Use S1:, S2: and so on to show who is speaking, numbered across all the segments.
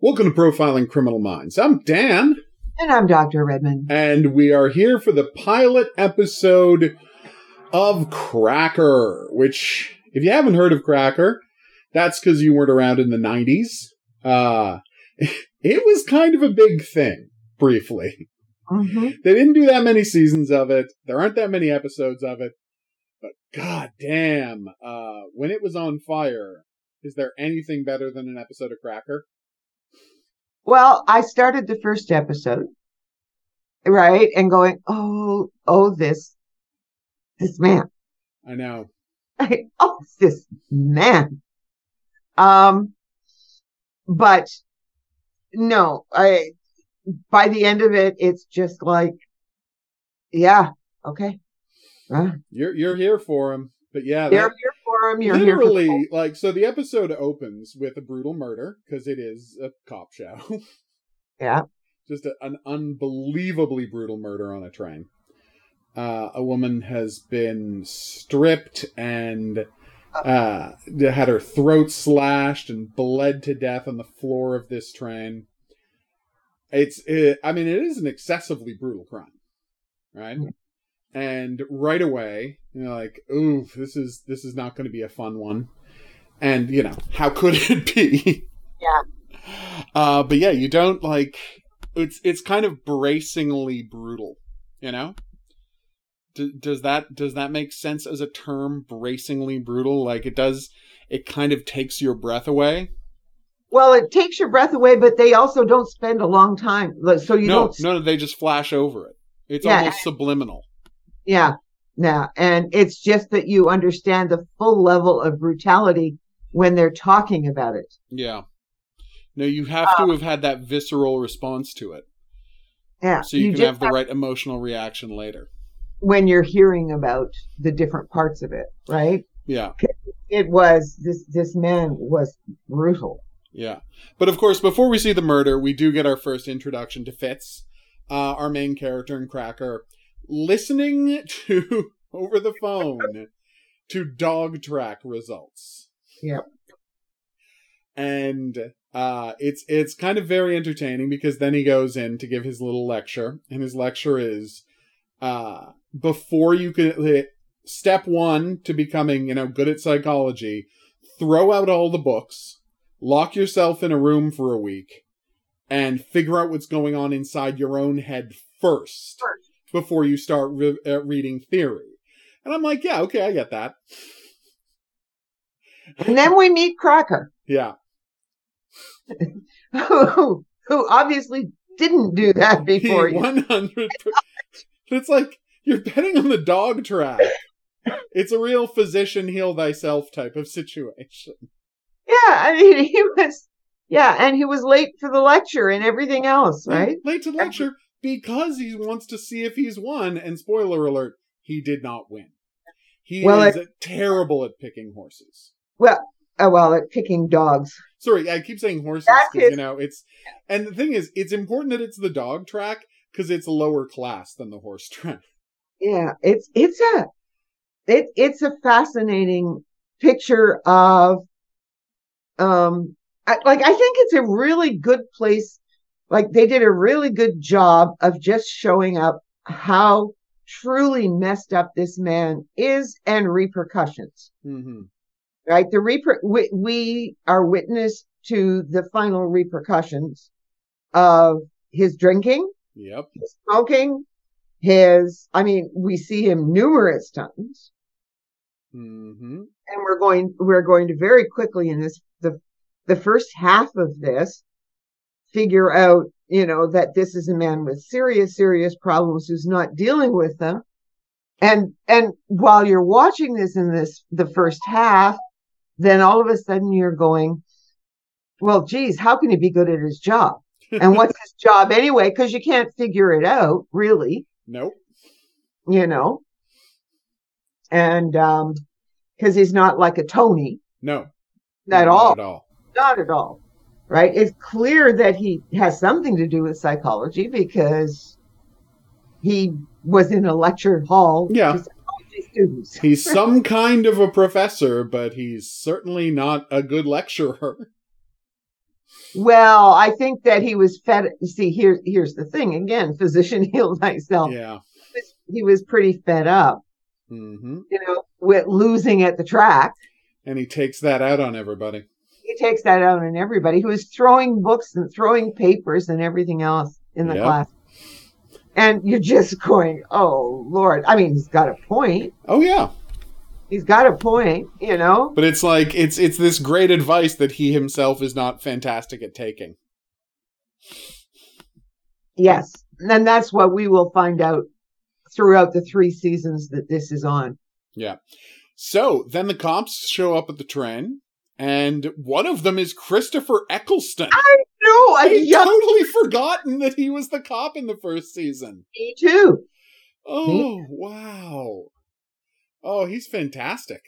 S1: Welcome to Profiling Criminal Minds. I'm Dan.
S2: And I'm Dr. Redmond.
S1: And we are here for the pilot episode of Cracker, which, if you haven't heard of Cracker, that's because you weren't around in the 90s. Uh, it was kind of a big thing, briefly.
S2: Mm-hmm.
S1: They didn't do that many seasons of it. There aren't that many episodes of it. But god damn, uh, when it was on fire, is there anything better than an episode of Cracker?
S2: Well, I started the first episode, right, and going, oh, oh, this, this man.
S1: I know.
S2: oh, this man. Um, but no, I, by the end of it, it's just like, yeah, okay. Uh,
S1: You're you're here for him, but yeah, that-
S2: for. You're
S1: literally like so. The episode opens with a brutal murder because it is a cop show.
S2: yeah.
S1: Just a, an unbelievably brutal murder on a train. Uh, a woman has been stripped and uh, had her throat slashed and bled to death on the floor of this train. It's, it, I mean, it is an excessively brutal crime, right?
S2: Yeah.
S1: And right away, you know, like, ooh, this is this is not going to be a fun one. And you know, how could it be?
S2: Yeah.
S1: Uh, but yeah, you don't like. It's it's kind of bracingly brutal, you know. D- does that does that make sense as a term? Bracingly brutal, like it does. It kind of takes your breath away.
S2: Well, it takes your breath away, but they also don't spend a long time. So you
S1: no,
S2: don't
S1: no, no, they just flash over it. It's
S2: Yeah.
S1: almost subliminal.
S2: Yeah, yeah. And it's just that you understand the full level of brutality when they're talking about it.
S1: Yeah. No, you have to have had that visceral response to it,
S2: Yeah.
S1: so you, can have the right emotional reaction later.
S2: when you're hearing about the different parts of it, right?
S1: Yeah.
S2: It was this this man was brutal.
S1: Yeah. But of course, before we see the murder, we do get our first introduction to Fitz, uh, our main character in Cracker, listening to, over the phone, to dog track results.
S2: Yep.
S1: And uh, it's it's kind of very entertaining because then he goes in to give his little lecture, and his lecture is uh, before you can step one to becoming you know good at psychology, throw out all the books, lock yourself in a room for a week, and figure out what's going on inside your own head first
S2: First.
S1: Before you start re- uh, reading theory. And I'm like, yeah, okay, I get that.
S2: And then we meet Cracker,
S1: Yeah.
S2: who, who obviously didn't do that before. you.
S1: 100 It's like you're betting on the dog track. It's a real physician heal thyself type of situation.
S2: Yeah, I mean he was. Yeah, and he was late for the lecture and everything else, right?
S1: Late to lecture because he wants to see if he's won. And spoiler alert, he did not win. He
S2: Well,
S1: is terrible at picking horses.
S2: Well, oh, well, at picking dogs.
S1: Sorry, I keep saying horses you know it's. And the thing is, it's important that it's the dog track because it's lower class than the horse track.
S2: Yeah, it's it's a it it's a fascinating picture of um I, like I think it's a really good place like they did a really good job of just showing up how truly messed up this man is and repercussions.
S1: Hmm
S2: right? The reper- we, we are witness to the final repercussions of his drinking
S1: Yep.
S2: his smoking his i mean we see him numerous times.
S1: Hmm
S2: and we're going we're going to very quickly in this the the first half of this figure out you know that this is a man with serious serious problems who's not dealing with them. And and while you're watching this in this the first half then all of a sudden you're going well geez how can he be good at his job? And what's his job anyway? Because you can't figure it out really.
S1: Nope.
S2: you know? And um because he's not like a tony.
S1: No.
S2: at
S1: not
S2: all.
S1: At all.
S2: not at all right it's clear that he has something to do with psychology because he was in a lecture hall
S1: Yeah.
S2: students
S1: He's some kind of a professor, but he's certainly not a good lecturer.
S2: Well, I think that he was fed. You see, here, here's the thing. Again, physician healed thyself.
S1: Yeah.
S2: He was, he was pretty fed up,
S1: hmm
S2: you know, with losing at the track.
S1: And he takes that out on everybody.
S2: He takes that out on everybody who is throwing books and throwing papers and everything else in the
S1: Yep.
S2: class. And you're just going, oh Lord. I mean, he's got a point.
S1: Oh yeah.
S2: He's got a point, you know.
S1: But it's like it's it's this great advice that he himself is not fantastic at taking.
S2: Yes. And that's what we will find out throughout the three seasons that this is on.
S1: Yeah. So then the cops show up at the train, and one of them is Christopher Eccleston.
S2: I I
S1: I'd
S2: young
S1: totally forgotten that he was the cop in the first season.
S2: me too.
S1: Oh hmm? wow! Oh, he's fantastic.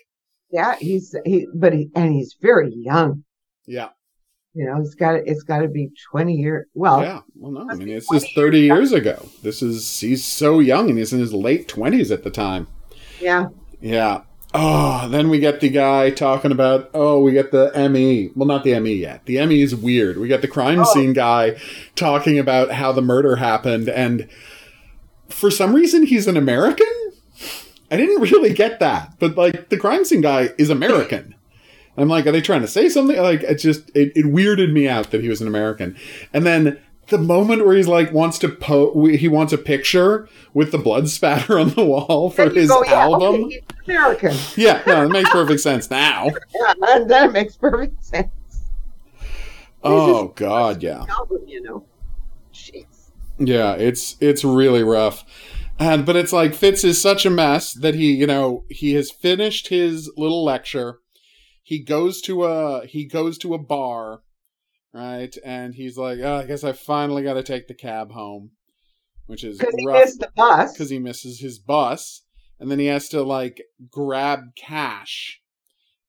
S2: Yeah, he's he, but he and he's very young.
S1: Yeah,
S2: You know, it's got it's got to be twenty years. Well,
S1: yeah. Well, no, I mean this is thirty years ago. This is he's so young, and he's in his late twenties at the time.
S2: yeah,
S1: Yeah. Oh, then we get the guy talking about, oh, we get the ME. Well, not the ME yet. The ME is weird. We got the crime
S2: Oh.
S1: scene guy talking about how the murder happened, and for some reason, he's an American? I didn't really get that, but like the crime scene guy is American. I'm like, are they trying to say something? Like, it just, it, it weirded me out that he was an American. And then the moment where he's like, wants to po, he wants a picture with the blood spatter on the wall for his
S2: go, yeah,
S1: album.
S2: okay, American.
S1: Yeah, no, it makes perfect sense now.
S2: Yeah, that makes perfect sense.
S1: Oh God, yeah,
S2: Album, you know. Jeez.
S1: yeah. It's it's really rough, and but it's like Fitz is such a mess that he, you know, he has finished his little lecture. He goes to a he goes to a bar, right, and he's like, oh, I guess I finally got to take the cab home, which is
S2: Because he missed the bus.
S1: because he misses his bus, and then he has to like grab cash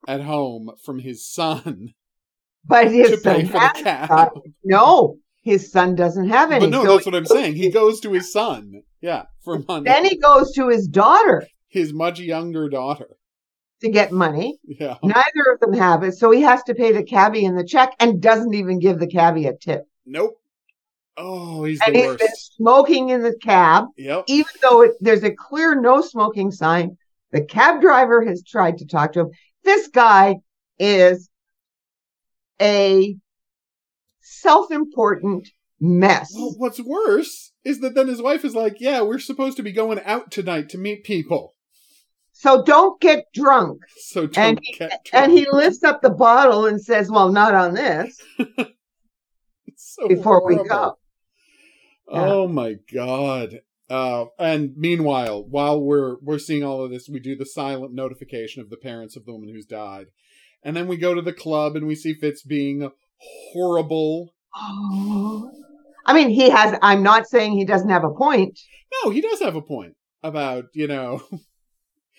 S1: at home from his son
S2: But
S1: to
S2: his
S1: pay
S2: son
S1: for the cab.
S2: got- no, his son doesn't have any.
S1: But no,
S2: so
S1: that's what I'm saying. He goes to his son, yeah, for money.
S2: Then he goes to his daughter
S1: his much younger daughter,
S2: to get money.
S1: yeah.
S2: Neither of them have it, so he has to pay the cabbie in the check and doesn't even give the cabbie a tip.
S1: Nope. Oh, he's
S2: And
S1: the
S2: he's been smoking in the cab,
S1: Yep.
S2: even though it, there's a clear no smoking sign. The cab driver has tried to talk to him. This guy is a self-important mess.
S1: Well, what's worse is that then his wife is like, "Yeah, we're supposed to be going out tonight to meet people,
S2: So don't get drunk.
S1: so don't
S2: And
S1: get
S2: And he lifts up the bottle and says, "Well, not on this."
S1: It's so
S2: Before we
S1: horrible.
S2: go. Yeah.
S1: Oh my god. Uh, and meanwhile, while we're we're seeing all of this, we do the silent notification of the parents of the woman who's died, and then we go to the club and we see Fitz being horrible.
S2: I mean, he has. I'm not saying he doesn't have a point.
S1: No, he does have a point about you know.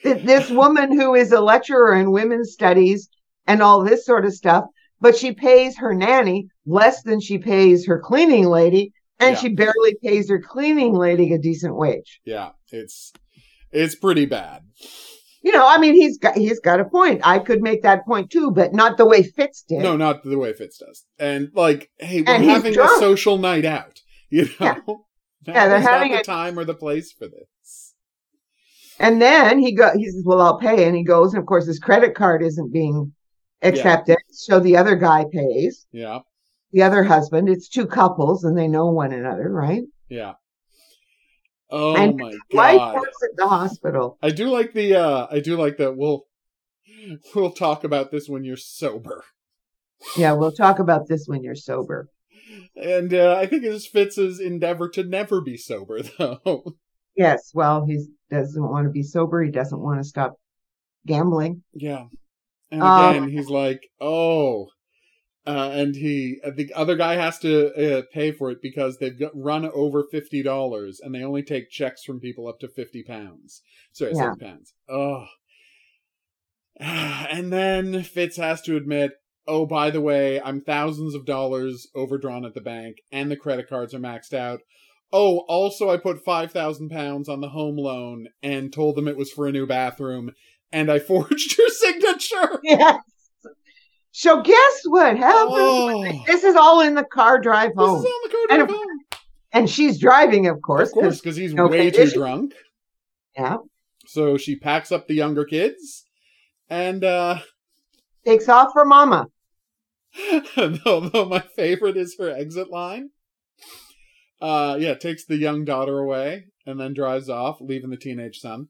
S2: Th- This woman who is a lecturer in women's studies and all this sort of stuff, but she pays her nanny less than she pays her cleaning lady, and
S1: Yeah.
S2: she barely pays her cleaning lady a decent wage.
S1: yeah, it's it's pretty bad.
S2: You know, I mean, he's got he's got a point. I could make that point too, but not the way Fitz did.
S1: No, not the way Fitz does. And like, hey, we're
S2: And
S1: having a social night out. You know,
S2: Yeah. Yeah, they're
S1: is not
S2: having
S1: the
S2: a-
S1: time or the place for this.
S2: And then he go he says, Well, I'll pay. And he goes, and of course his credit card isn't being accepted. So the other guy pays.
S1: Yeah,
S2: The other husband. It's two couples and they know one another, right?
S1: yeah. Oh
S2: And
S1: my
S2: Wife
S1: god.
S2: works at the hospital.
S1: I do like the uh I do like that we'll we'll talk about this when you're sober.
S2: Yeah, we'll talk about this when you're sober.
S1: And uh, I think it's his endeavor to never be sober though.
S2: Yes, well, he doesn't want to be sober. He doesn't want to stop gambling.
S1: yeah. And
S2: Um,
S1: again, he's like, "Oh, uh, and he uh, the other guy has to uh, pay for it because they've got run over fifty dollars, and they only take checks from people up to fifty pounds. Sorry,
S2: Yeah.
S1: pounds. Oh, and then Fitz has to admit, "Oh, by the way, I'm thousands of dollars overdrawn at the bank, and the credit cards are maxed out." Oh, also, I put five thousand pounds on the home loan and told them it was for a new bathroom, and I forged your signature.
S2: Yes. So guess what happened?
S1: Oh,
S2: This is all in the car drive home.
S1: this is on the code
S2: And
S1: of
S2: of
S1: home.
S2: and she's driving, of course.
S1: Of course,
S2: 'cause-
S1: because he's
S2: no
S1: way too drunk.
S2: yeah,
S1: So she packs up the younger kids, and uh
S2: takes off for mama.
S1: although my favorite is her exit line. Uh yeah, takes the young daughter away and then drives off, leaving the teenage son.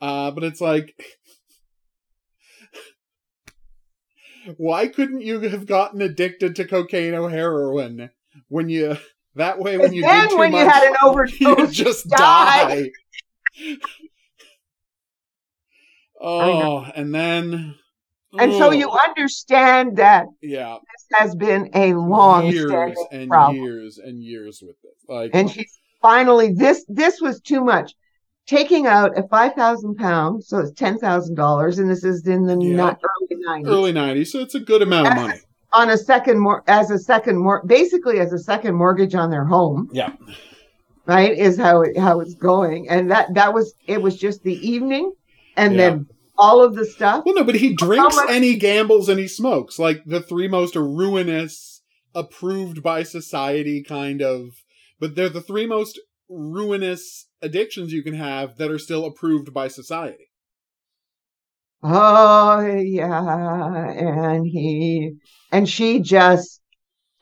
S1: Uh but it's like why couldn't you have gotten addicted to cocaine or heroin when you that way when you
S2: then when
S1: much
S2: you had an overdose, you
S1: just
S2: die.
S1: die. oh, and then
S2: and so you understand that
S1: yeah
S2: this has been a long
S1: years and
S2: problem.
S1: years and years with this. Like,
S2: and she's finally this this was too much taking out a five thousand pounds so it's ten thousand dollars and this is in the
S1: Yeah.
S2: not early 90s
S1: early '90s, so it's a good amount of
S2: As-
S1: money.
S2: on a second more as a second more basically as a second mortgage on their home
S1: Yeah,
S2: right is how it how it's going and that that was it was just the evening and
S1: Yeah.
S2: then all of the stuff
S1: well, no, but he drinks
S2: much-
S1: and he gambles and he smokes. Like the three most ruinous, approved by society kind of, but they're the three most ruinous addictions you can have that are still approved by society.
S2: oh yeah and he and she just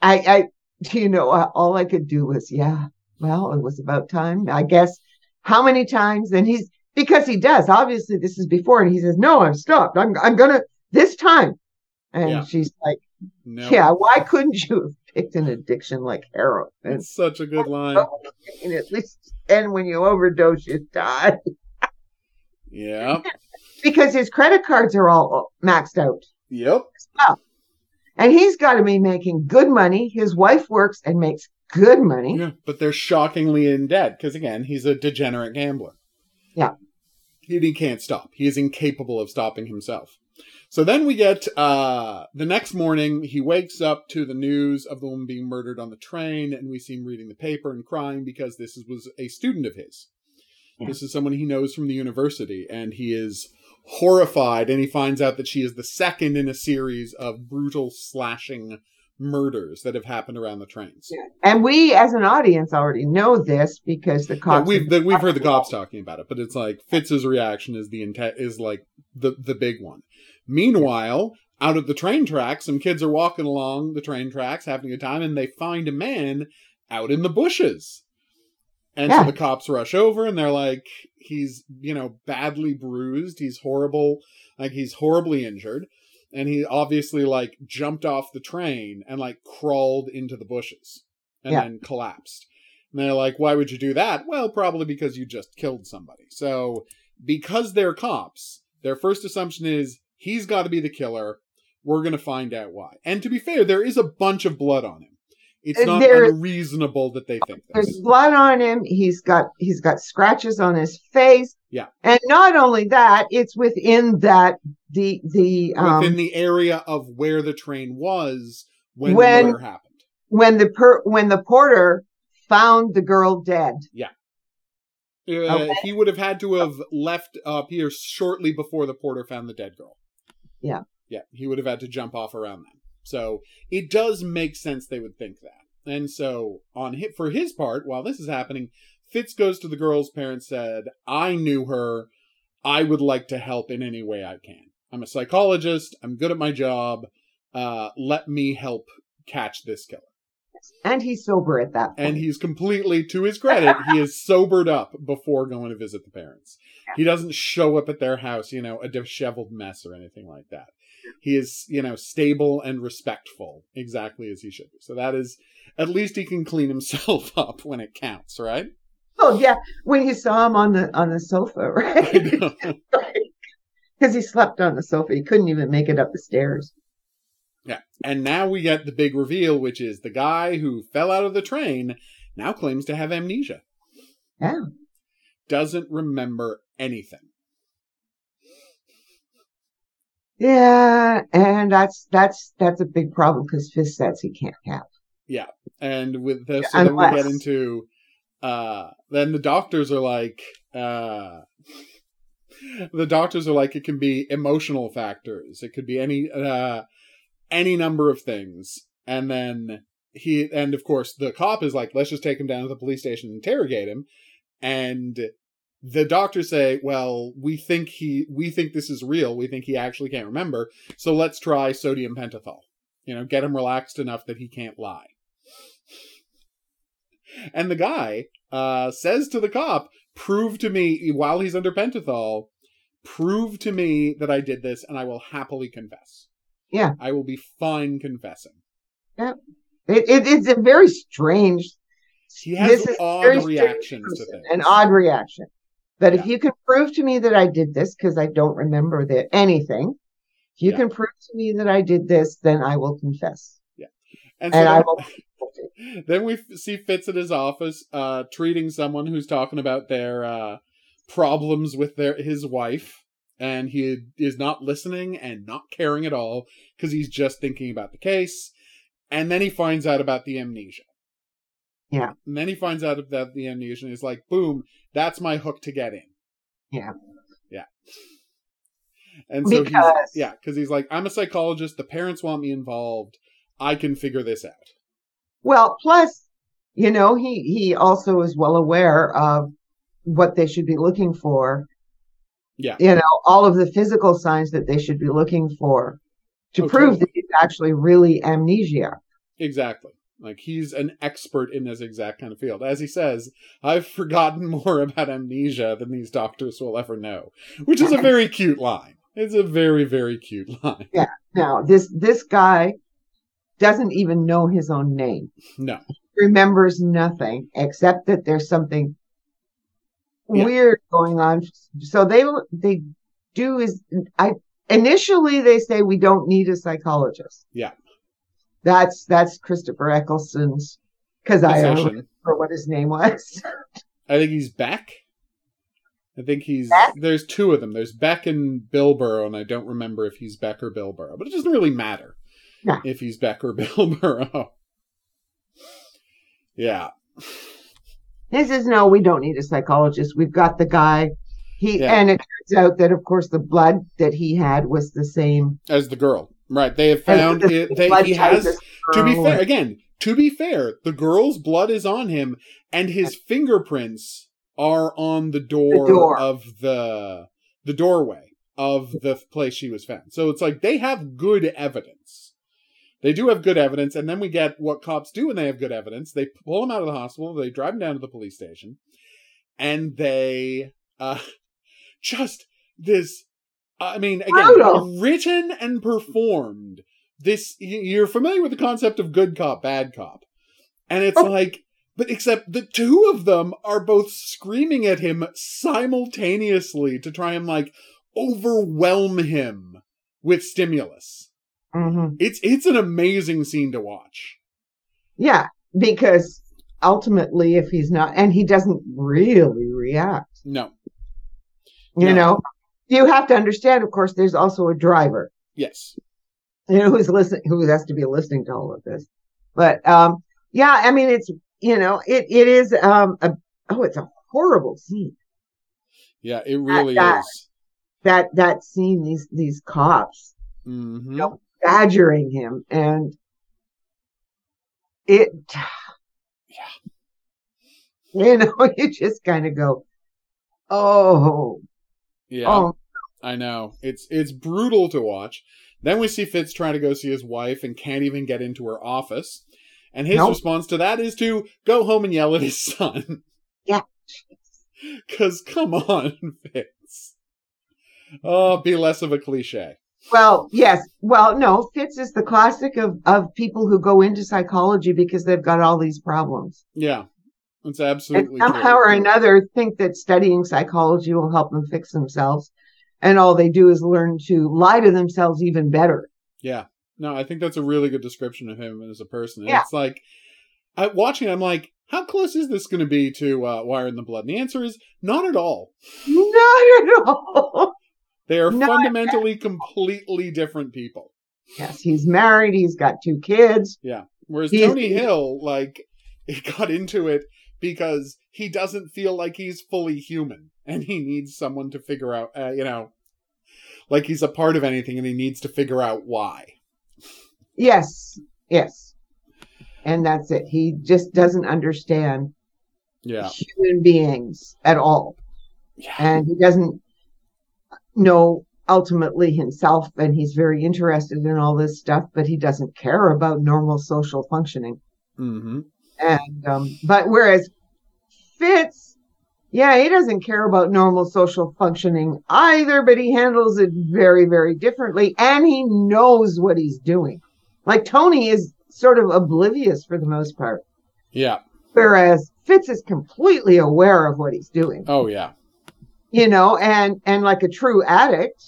S2: i i you know all i could do was yeah well it was about time i guess how many times and he's because he does. Obviously this is before and he says no I'm stopped i'm, I'm gonna this time. And
S1: Yeah.
S2: she's like
S1: No,
S2: yeah why couldn't you have picked an addiction like heroin? And
S1: it's such a good line.
S2: and at least and when you overdose you die.
S1: Yeah,
S2: because his credit cards are all maxed out.
S1: Yep.
S2: and he's got to be making good money. His wife works and makes good money.
S1: Yeah, but they're shockingly in debt because again, he's a degenerate gambler.
S2: Yeah.
S1: He, he can't stop. He is incapable of stopping himself. So then we get uh the next morning he wakes up to the news of the woman being murdered on the train and we see him reading the paper and crying because this is, was a student of his.
S2: Yeah.
S1: This is someone he knows from the university and he is horrified and he finds out that she is the second in a series of brutal slashing murders that have happened around the trains.
S2: and we as an audience already know this because the
S1: Yeah,
S2: cops
S1: we've the, we've heard the cops talking about it, but it's like Fitz's reaction is the intent is like the the big one. Meanwhile, out of the train tracks, some kids are walking along the train tracks having a good time, and they find a man out in the bushes. And
S2: Yeah.
S1: so the cops rush over, and they're like, he's you know badly bruised, he's horrible, like he's horribly injured, and he obviously like jumped off the train and like crawled into the bushes and
S2: Yeah.
S1: then collapsed. And they're like, why would you do that? Well, probably because you just killed somebody. So, because they're cops, their first assumption is he's got to be the killer. We're going to find out why. And to be fair, there is a bunch of blood on him. It's
S2: Uh,
S1: not
S2: there-
S1: unreasonable that they think
S2: there's blood on him he's got he's got scratches on his face
S1: Yeah.
S2: and not only that it's within that the the um
S1: Within the area of where the train was when,
S2: When-
S1: the murder happened.
S2: when the per when the porter found the girl dead
S1: Uh,
S2: Okay.
S1: He would have had to have left up here shortly before the porter found the dead girl.
S2: Yeah.
S1: Yeah, he would have had to jump off around then. So it does make sense they would think that. And so on for his part, while this is happening, Fitz goes to the girl's parents, said, "I knew her. I would like to help in any way I can. I'm a psychologist. I'm good at my job. Uh, let me help catch this killer."
S2: and he's sober at that point
S1: And he's completely, to his credit, he is sobered up before going to visit the parents. He doesn't show up at their house, you know, a disheveled mess or anything like that. He is, you know, stable and respectful, exactly as he should be. So that is, at least he can clean himself up when it counts, right?
S2: oh yeah when you saw him on the on the sofa right because he slept on the sofa he couldn't even make it up the stairs
S1: yeah. And now we get the big reveal, which is the guy who fell out of the train now claims to have amnesia.
S2: Yeah.
S1: Doesn't remember anything.
S2: Yeah and that's that's that's a big problem because Fitz says he can't have Yeah,
S1: and with this so then we get into uh then the doctors are like uh the doctors are like it can be emotional factors it could be any uh any number of things. And then he, and of course, the cop is like, let's just take him down to the police station and interrogate him. And the doctors say, well, we think he, we think this is real. We think he actually can't remember. So let's try sodium pentothal. You know, get him relaxed enough that he can't lie. And the guy uh, says to the cop, prove to me, while he's under pentothal, prove to me that I did this and I will happily confess.
S2: Yeah.
S1: I will be fine confessing.
S2: Yeah. It, it, it's a very strange.
S1: He has odd reactions to things.
S2: An odd reaction. But
S1: Yeah.
S2: if you can prove to me that I did this, because I don't remember the, anything, if you
S1: Yeah.
S2: can prove to me that I did this, then I will confess. Yeah.
S1: And, so
S2: And I
S1: then,
S2: will.
S1: then we see Fitz in his office, uh, treating someone who's talking about their uh, problems with their his wife, and he is not listening and not caring at all because he's just thinking about the case. And then he finds out about the amnesia.
S2: Yeah.
S1: And then he finds out that the amnesia, and he's like, "Boom, that's my hook to get in."
S2: Yeah.
S1: Yeah. And so
S2: Because-
S1: he's yeah, because he's like, "I'm a psychologist. The parents want me involved. I can figure this out."
S2: Well, plus, you know, he, he also is well aware of what they should be looking for.
S1: Yeah.
S2: You know, all of the physical signs that they should be looking for to
S1: Oh,
S2: prove that it's actually really amnesia.
S1: Exactly. Like he's an expert in this exact kind of field. As he says, I've forgotten more about amnesia than these doctors will ever know. Which is a very cute line. It's a very, very cute line. Yeah.
S2: Now, this this guy doesn't even know his own name.
S1: No.
S2: Remembers nothing except that there's something
S1: Yeah.
S2: weird going on. So they they do is I initially they say we don't need a psychologist.
S1: Yeah.
S2: That's that's Christopher Eccleston's because I don't remember what his name was.
S1: I think he's Beck. I think he's
S2: Beck?
S1: there's two of them. There's Beck and Bilborough, and I don't remember if he's Beck or Bilborough. But it doesn't really matter
S2: No.
S1: if he's Beck or Bilborough. yeah.
S2: This is no, we don't need a psychologist. We've got the guy. He
S1: Yeah.
S2: and it turns out that of course the blood that he had was the same.
S1: As the girl. Right. They have found
S2: the
S1: it they, he
S2: type
S1: has
S2: as
S1: to be fair again to be fair the girl's blood is on him and his fingerprints are on the door,
S2: door.
S1: of the the doorway of the place she was found so it's like they have good evidence they do have good evidence and then we get what cops do when they have good evidence they pull him out of the hospital they drive him down to the police station and they uh just this i mean again
S2: Brutal.
S1: written and performed this you're familiar with the concept of good cop bad cop and it's
S2: Oh.
S1: like but except the two of them are both screaming at him simultaneously to try and like overwhelm him with stimulus
S2: Mhm.
S1: it's it's an amazing scene to watch
S2: Yeah, because ultimately, if he's not, and he doesn't really react,
S1: no
S2: you
S1: No.
S2: know, you have to understand. Of course, there's also a driver,
S1: yes
S2: you know, who's listening, who has to be listening to all of this. But um, yeah, I mean, it's you know, it it is um, a oh, it's a horrible scene.
S1: yeah it really
S2: that-
S1: is
S2: That that scene, these these cops
S1: hmm
S2: Yep. badgering him, and it, yeah, you know, you just kind of go, oh,
S1: yeah
S2: oh,
S1: I know. It's it's brutal to watch. Then we see Fitz trying to go see his wife and can't even get into her office. And his
S2: Nope.
S1: response to that is to go home and yell at his son.
S2: Yeah.
S1: Cause come on, Fitz. Oh, be less of a cliche.
S2: Well, yes. Well, no, Fitz is the classic of, of people who go into psychology because they've got all these problems.
S1: Yeah. It's
S2: And
S1: absolutely
S2: somehow
S1: true.
S2: or another think that studying psychology will help them fix themselves. And all they do is learn to lie to themselves even better.
S1: Yeah. No, I think that's a really good description of him as a person.
S2: Yeah.
S1: It's like I watching I'm like, how close is this gonna be to uh, Wire in the Blood? And the answer is not at all.
S2: Not at all.
S1: They are
S2: No,
S1: fundamentally completely different people.
S2: yes, he's married. He's got two kids. Yeah.
S1: Whereas
S2: He's-
S1: Tony Hill, like, he got into it because he doesn't feel like he's fully human and he needs someone to figure out, uh, you know, like he's a part of anything and he needs to figure out why.
S2: Yes, yes. And that's it. He just doesn't understand
S1: Yeah.
S2: human beings at all.
S1: Yeah.
S2: And he doesn't know ultimately himself, and he's very interested in all this stuff, but he doesn't care about normal social functioning.
S1: hmm
S2: And um, but whereas Fitz, yeah, he doesn't care about normal social functioning either, but he handles it very, very differently, and he knows what he's doing. Like Tony is sort of oblivious for the most part,
S1: Yeah.
S2: whereas Fitz is completely aware of what he's doing.
S1: Oh yeah.
S2: You know, and and like a true addict,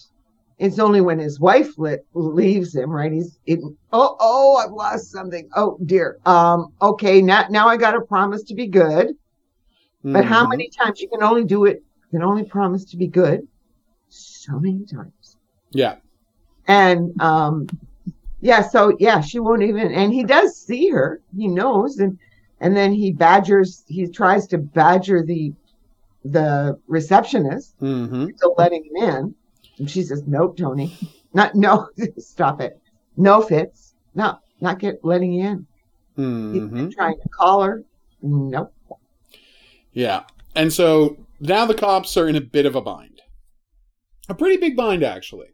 S2: it's only when his wife lit, leaves him, right? He's it, oh oh, I've lost something. Oh dear. Um. Okay. Now now I got to promise to be good. But how
S1: Mhm.
S2: many times you can only do it? You can only promise to be good. So many times.
S1: Yeah.
S2: And um, yeah. So yeah, she won't even. And he does see her. He knows, and and then he badgers. He tries to badger the the receptionist
S1: hmm
S2: to letting him in. And she says, Nope, Tony. Not no, stop it. No Fitz. No, not get letting you in. He's
S1: hmm
S2: been trying to call her. Nope.
S1: Yeah. And so now the cops are in a bit of a bind. A pretty big bind, actually.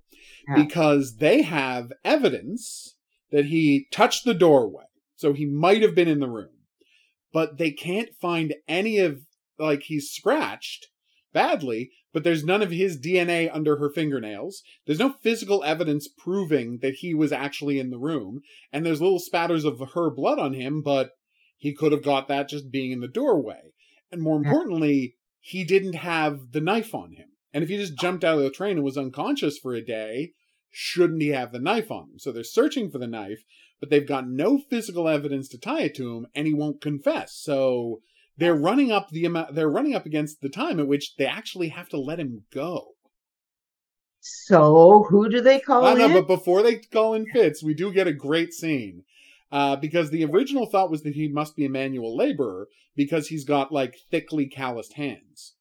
S2: Yeah.
S1: Because they have evidence that he touched the doorway. So he might have been in the room. But they can't find any of, like, he's scratched badly, but there's none of his DNA under her fingernails. There's no physical evidence proving that he was actually in the room. And there's little spatters of her blood on him, but he could have got that just being in the doorway. And more importantly, he didn't have the knife on him. And if he just jumped out of the train and was unconscious for a day, shouldn't he have the knife on him? So they're searching for the knife, but they've got no physical evidence to tie it to him, and he won't confess. So they're running up the amount they're running up against the time at which they actually have to let him go.
S2: So who do they call
S1: I know,
S2: in?
S1: but before they call in Fitz, we do get a great scene. Uh, because the original thought was that he must be a manual laborer because he's got like thickly calloused hands.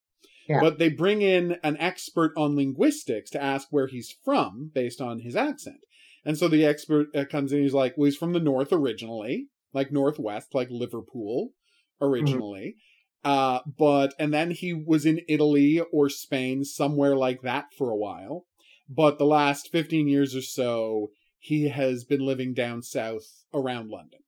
S2: Yeah.
S1: But they bring in an expert on linguistics to ask where he's from based on his accent. And so the expert uh, comes in, he's like, well, he's from the north originally, like northwest, like Liverpool originally. Uh, but, and then he was in Italy or Spain, somewhere like that for a while. But the last 15 years or so, he has been living down south around London.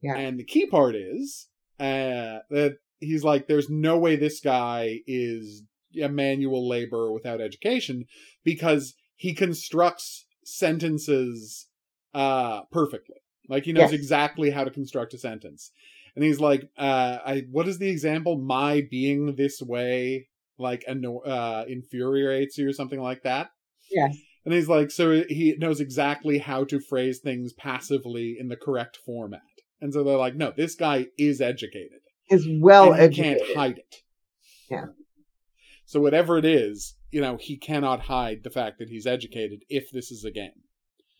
S2: Yeah.
S1: And the key part is uh, that he's like, there's no way this guy is a manual laborer without education because he constructs sentences uh, perfectly. Like he knows
S2: Yes.
S1: exactly how to construct a sentence. And he's like, uh, I, what is the example? My being this way, like, anno- uh, infuriates you or something like that.
S2: yes.
S1: And he's like, so he knows exactly how to phrase things passively in the correct format. And so they're like, no, this guy is educated.
S2: Is well
S1: and he
S2: educated.
S1: can't hide it.
S2: Yeah.
S1: So whatever it is, you know, he cannot hide the fact that he's educated if this is a game.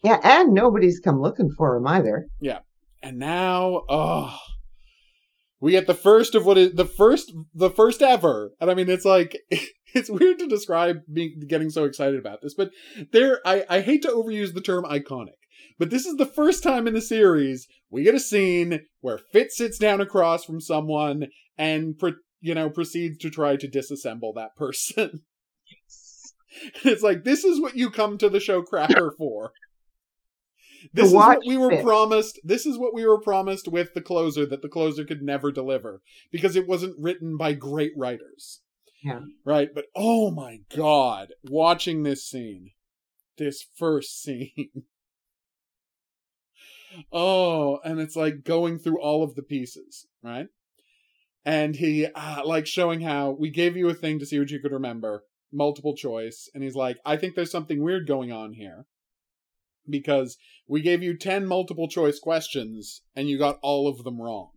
S2: Yeah, and nobody's come looking for him either. Yeah.
S1: And now, oh, we get the first of what is the first, the first ever. And I mean, it's like, it's weird to describe me getting so excited about this, but there, I, I hate to overuse the term iconic, but this is the first time in the series we get a scene where Fitz sits down across from someone and, pro- you know, proceeds to try to disassemble that person. it's like, this is what you come to the show Cracker for. This is what we were
S2: Fitz.
S1: promised. This is what we were promised with the closer that the closer could never deliver because it wasn't written by great writers.
S2: Yeah.
S1: Right. But oh my God, watching this scene, this first scene. oh, and it's like going through all of the pieces, right? And he, uh, like, showing how we gave you a thing to see what you could remember, multiple choice. And he's like, I think there's something weird going on here because we gave you 10 multiple choice questions and you got all of them wrong.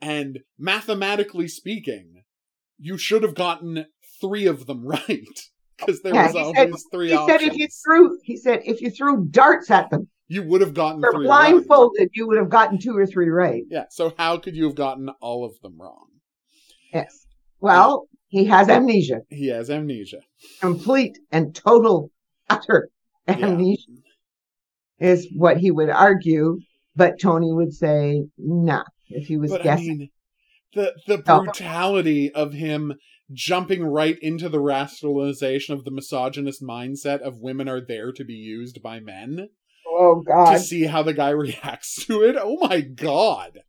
S1: And mathematically speaking, you should have gotten three of them right because there
S2: Yeah,
S1: was always
S2: said-
S1: three
S2: He
S1: options.
S2: said if you threw he said if you threw darts at them
S1: you would have gotten
S2: or
S1: three right.
S2: blindfolded, you would have gotten two or three right.
S1: Yeah, so how could you have gotten all of them wrong?
S2: Yes. Well, he has amnesia.
S1: He has amnesia.
S2: Complete and total utter
S1: Yeah.
S2: amnesia. is what he would argue, but Tony would say, nah, if he was
S1: But I
S2: guessing.
S1: mean, the the
S2: Oh.
S1: brutality of him jumping right into the rationalization of the misogynist mindset of women are there to be used by men
S2: oh, god.
S1: to see how the guy reacts to it. Oh my god.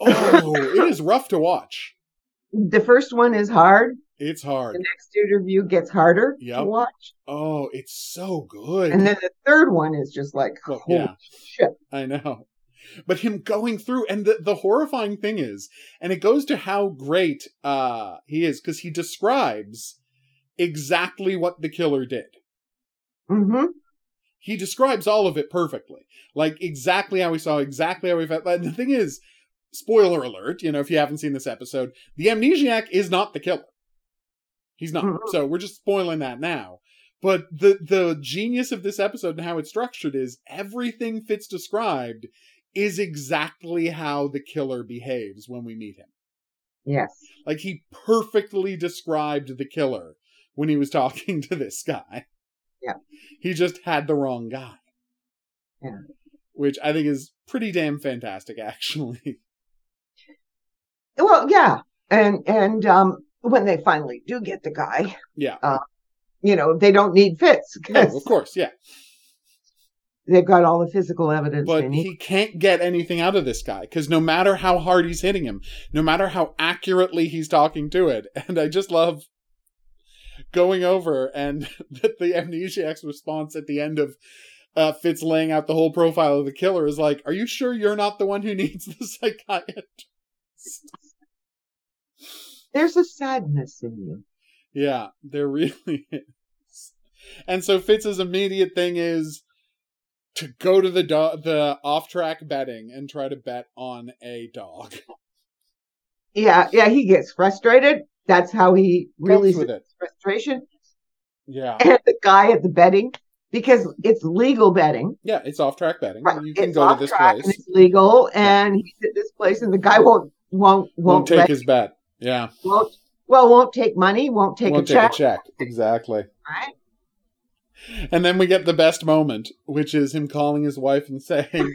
S1: Oh, it is rough to watch.
S2: The first one is hard.
S1: It's hard.
S2: The next interview gets harder
S1: Yep.
S2: to watch.
S1: Oh, it's so good.
S2: And then the third one is just like,
S1: Well, yeah.
S2: shit.
S1: I know. But him going through and the, the horrifying thing is, and it goes to how great uh he is, because he describes exactly what the killer did.
S2: hmm
S1: He describes all of it perfectly. Like exactly how we saw, exactly how we felt. And the thing is, spoiler alert, you know, if you haven't seen this episode, the amnesiac is not the killer. He's not.
S2: Mhm.
S1: So we're just spoiling that now. But the the genius of this episode and how it's structured is everything Fitz described is exactly how the killer behaves when we meet him.
S2: Yes.
S1: Like he perfectly described the killer when he was talking to this guy.
S2: Yeah.
S1: He just had the wrong guy.
S2: Yeah.
S1: Which I think is pretty damn fantastic, actually.
S2: Well, yeah. And, and, um, when they finally do get the guy,
S1: Yeah.
S2: you know, they don't need Fitz
S1: No, of course, yeah.
S2: They've got all the physical evidence
S1: But he can't get anything out of this guy because no matter how hard he's hitting him, no matter how accurately he's talking to it, and I just love going over and that the amnesiac's response at the end of uh, Fitz laying out the whole profile of the killer is like, "Are you sure you're not the one who needs the psychiatrist?"
S2: There's a sadness in you.
S1: Yeah, there really is. And so Fitz's immediate thing is to go to the do- the off track betting and try to bet on a dog.
S2: Yeah, yeah, he gets frustrated. That's how he releases frustration.
S1: Yeah.
S2: And the guy at the betting, because it's legal betting.
S1: Yeah, it's off track betting.
S2: Right.
S1: You can
S2: it's
S1: go to this place.
S2: and it's legal, and he's at this place, and the guy won't won't won't,
S1: Won't take his bet. Yeah.
S2: won't well won't take money, won't take
S1: Won't
S2: a
S1: take
S2: check,
S1: a check. Exactly.
S2: right?
S1: And then we get the best moment, which is him calling his wife and saying,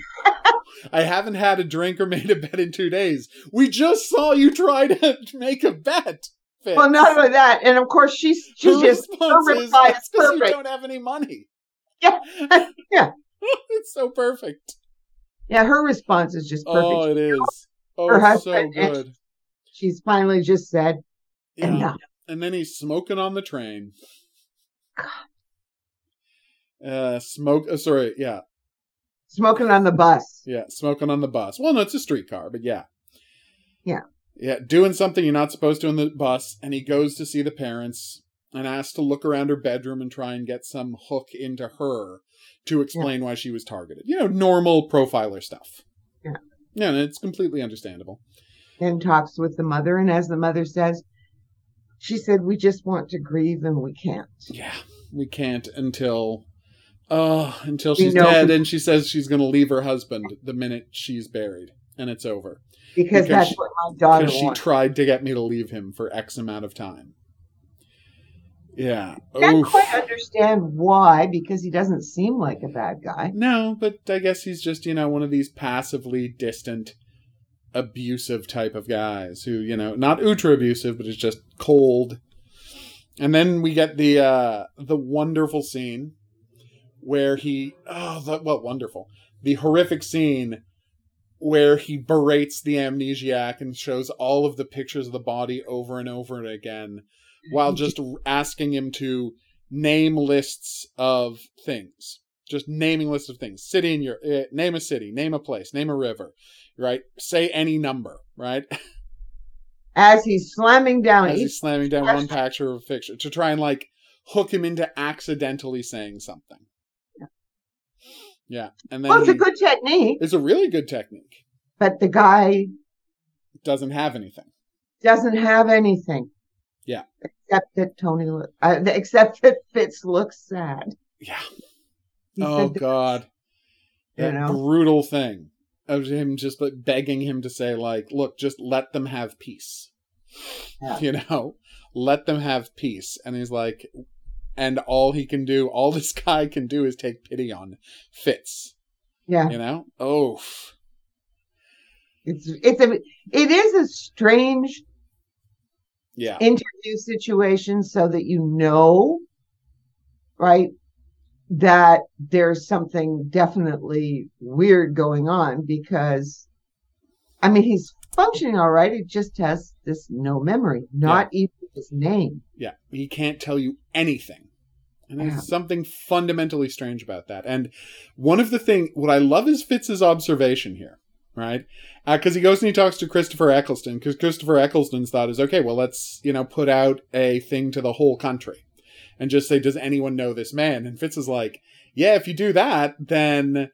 S1: I haven't had a drink or made a bet in two days. We just saw you try to make a bet. Fitz.
S2: Well, not only that, and of course she's she's
S1: Her
S2: just her
S1: is,
S2: reply is
S1: "It's 'cause you don't have any money.
S2: Yeah. Yeah.
S1: it's so perfect.
S2: yeah, her response is just perfect.
S1: Oh, it is. Oh,
S2: Her
S1: so
S2: husband and-
S1: good.
S2: She's finally just said
S1: Yeah.
S2: enough.
S1: And then he's smoking on the train. Uh, smoke. Uh, sorry, yeah,
S2: Smoking on the bus.
S1: yeah, smoking on the bus. Well, no, it's a streetcar, but yeah,
S2: Yeah.
S1: yeah, doing something you're not supposed to in the bus. And he goes to see the parents and asks to look around her bedroom and try and get some hook into her to explain why she was targeted. You know, normal profiler stuff.
S2: Yeah.
S1: yeah, and it's completely understandable.
S2: and talks with the mother. And as the mother says, she said, We just want to grieve and we can't.
S1: Yeah, we can't until uh until she's dead and she says she's going to leave her husband the minute she's buried and it's over.
S2: Because,
S1: Because
S2: that's
S1: she-
S2: what my daughter
S1: Because she
S2: wants.
S1: tried to get me to leave him for X amount of time. Yeah.
S2: I can't
S1: Oof.
S2: quite understand why, because he doesn't seem like a bad guy.
S1: No, but I guess he's just, you know, one of these passively distant, abusive type of guys who, you know, not ultra abusive, but is just cold. And then we get the uh the wonderful scene where he oh the well wonderful. The horrific scene where he berates the amnesiac and shows all of the pictures of the body over and over again while just asking him to name lists of things just naming lists of things city in your uh, name a city name a place name a river right say any number right
S2: As he's slamming down
S1: as he's slamming down one picture of a fiction to try and like hook him into accidentally saying something.
S2: Yeah
S1: and then
S2: Well, it's a good technique,
S1: it's a really good technique
S2: but the guy
S1: doesn't have anything
S2: doesn't have anything.
S1: Yeah.
S2: Except that Tony, uh, except that Fitz looks sad.
S1: yeah
S2: He
S1: oh
S2: that-
S1: god
S2: You
S1: that
S2: know?
S1: brutal thing of him just like begging him to say like look just let them have peace
S2: Yeah.
S1: you know let them have peace and he's like and all he can do, all this guy can do, is take pity on Fitz.
S2: Yeah,
S1: You know? Oh,
S2: it's it's a it is a strange
S1: yeah,
S2: interview situation, so that you know, right, that there's something definitely weird going on because, I mean, he's functioning all right. He just has this no memory, not even his name.
S1: yeah. He can't tell you anything. And there's
S2: Yeah.
S1: something fundamentally strange about that. And one of the thing, what I love is Fitz's observation here, right? Because he goes and he talks to Christopher Eccleston, because Christopher Eccleston's thought is, okay, well, let's, you know, put out a thing to the whole country and just say, does anyone know this man? And Fitz is like, yeah, if you do that, then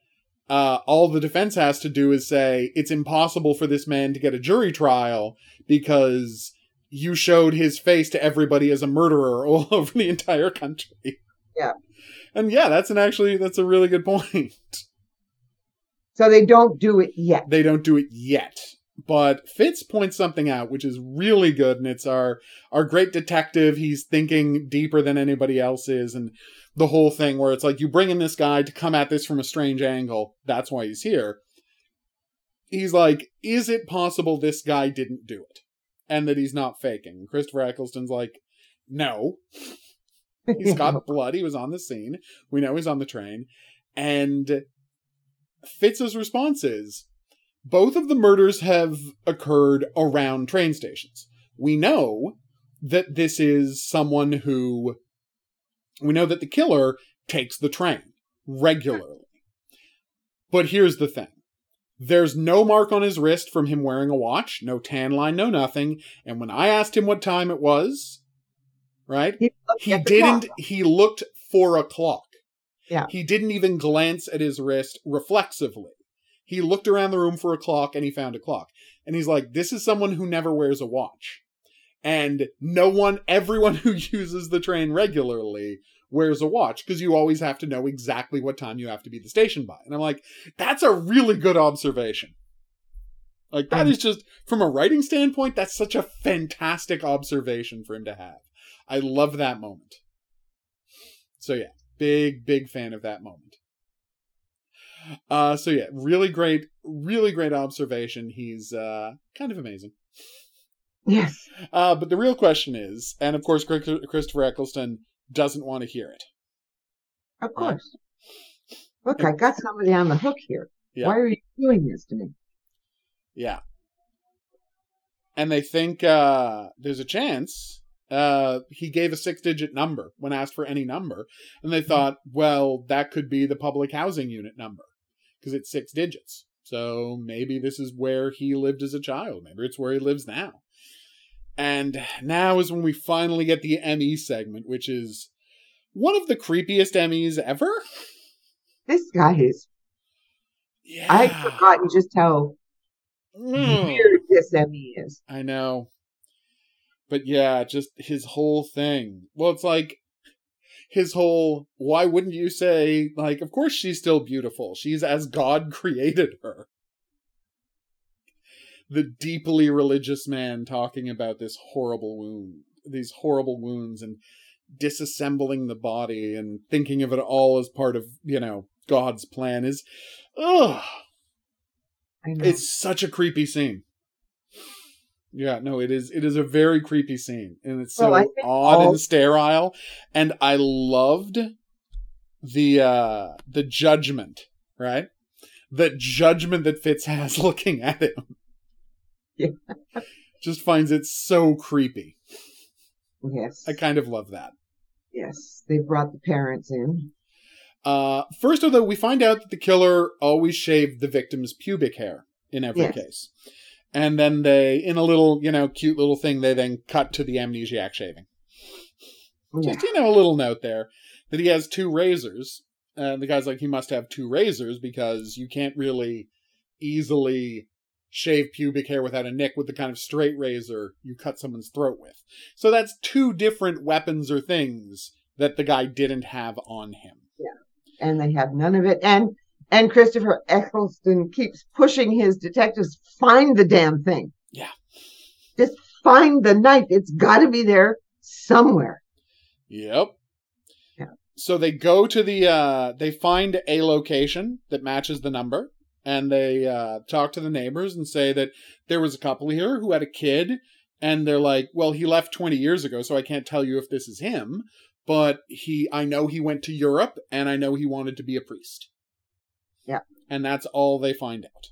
S1: uh, all the defense has to do is say, it's impossible for this man to get a jury trial because you showed his face to everybody as a murderer all over the entire country.
S2: Yeah.
S1: And yeah, that's an actually that's a really good point.
S2: So they don't do it yet.
S1: They don't do it yet. But Fitz points something out which is really good and it's our our great detective, he's thinking deeper than anybody else is and the whole thing where it's like you bring in this guy to come at this from a strange angle. That's why he's here. He's like, is it possible this guy didn't do it? And that he's not faking. Christopher Eccleston's like, no. He's got blood. He was on the scene. We know he's on the train. And Fitz's response is both of the murders have occurred around train stations. We know that this is someone who. We know that the killer takes the train regularly. But here's the thing there's no mark on his wrist from him wearing a watch, no tan line, no nothing. And when I asked him what time it was, right?
S2: He,
S1: he didn't
S2: clock.
S1: he looked for a clock
S2: Yeah.
S1: he didn't even glance at his wrist reflexively he looked around the room for a clock and he found a clock and he's like this is someone who never wears a watch and no one everyone who uses the train regularly wears a watch because you always have to know exactly what time you have to be at the station by and i'm like that's a really good observation like that
S2: Mhm.
S1: is just from a writing standpoint that's such a fantastic observation for him to have I love that moment. So yeah, big big fan of that moment. Uh so yeah, really great really great observation. He's uh kind of amazing.
S2: Yes.
S1: Uh but the real question is, and of course Christopher Eccleston doesn't want to hear it.
S2: Of course. Look, I got somebody on the hook here.
S1: Yeah.
S2: Why are you doing this to me?
S1: Yeah. And they think uh there's a chance uh he gave a six digit number when asked for any number and they thought well that could be the public housing unit number because it's six digits so maybe this is where he lived as a child maybe it's where he lives now and now is when we finally get the me segment which is one of the creepiest emmys ever
S2: This guy is.
S1: yeah
S2: I had forgotten just how
S1: Mm.
S2: weird this Emmy is.
S1: I know. But yeah, just his whole thing. Well, it's like his whole why wouldn't you say like of course she's still beautiful. She's as God created her. The deeply religious man talking about this horrible wound, these horrible wounds and disassembling the body and thinking of it all as part of, you know, God's plan is ugh it's such a creepy scene. Yeah, no, it is. It is a very creepy scene, and it's so
S2: Well,
S1: odd
S2: all-
S1: and sterile. And I loved the uh the judgment, right? The judgment that Fitz has looking at him.
S2: Yeah.
S1: Just finds it so creepy.
S2: yes.
S1: I kind of love that.
S2: yes. They brought the parents in.
S1: Uh, first, although we find out that the killer always shaved the victim's pubic hair in every
S2: Yes.
S1: case, and then they, in a little, you know, cute little thing, they then cut to the amnesiac shaving.
S2: Yeah.
S1: Just you know, a little note there that he has two razors. And the guy's like, he must have two razors because you can't really easily shave pubic hair without a nick with the kind of straight razor you cut someone's throat with. So that's two different weapons or things that the guy didn't have on him. Yeah.
S2: And they have none of it. And and Christopher Eccleston keeps pushing his detectives find the damn thing.
S1: Yeah.
S2: Just find the knife. It's got to be there somewhere.
S1: Yep. so they go to the uh they find a location that matches the number and they uh talk to the neighbors and say that there was a couple here who had a kid and they're like well he left 20 years ago so i can't tell you if this is him but he i know he went to europe and i know he wanted to be a priest
S2: Yeah.
S1: and that's all they find out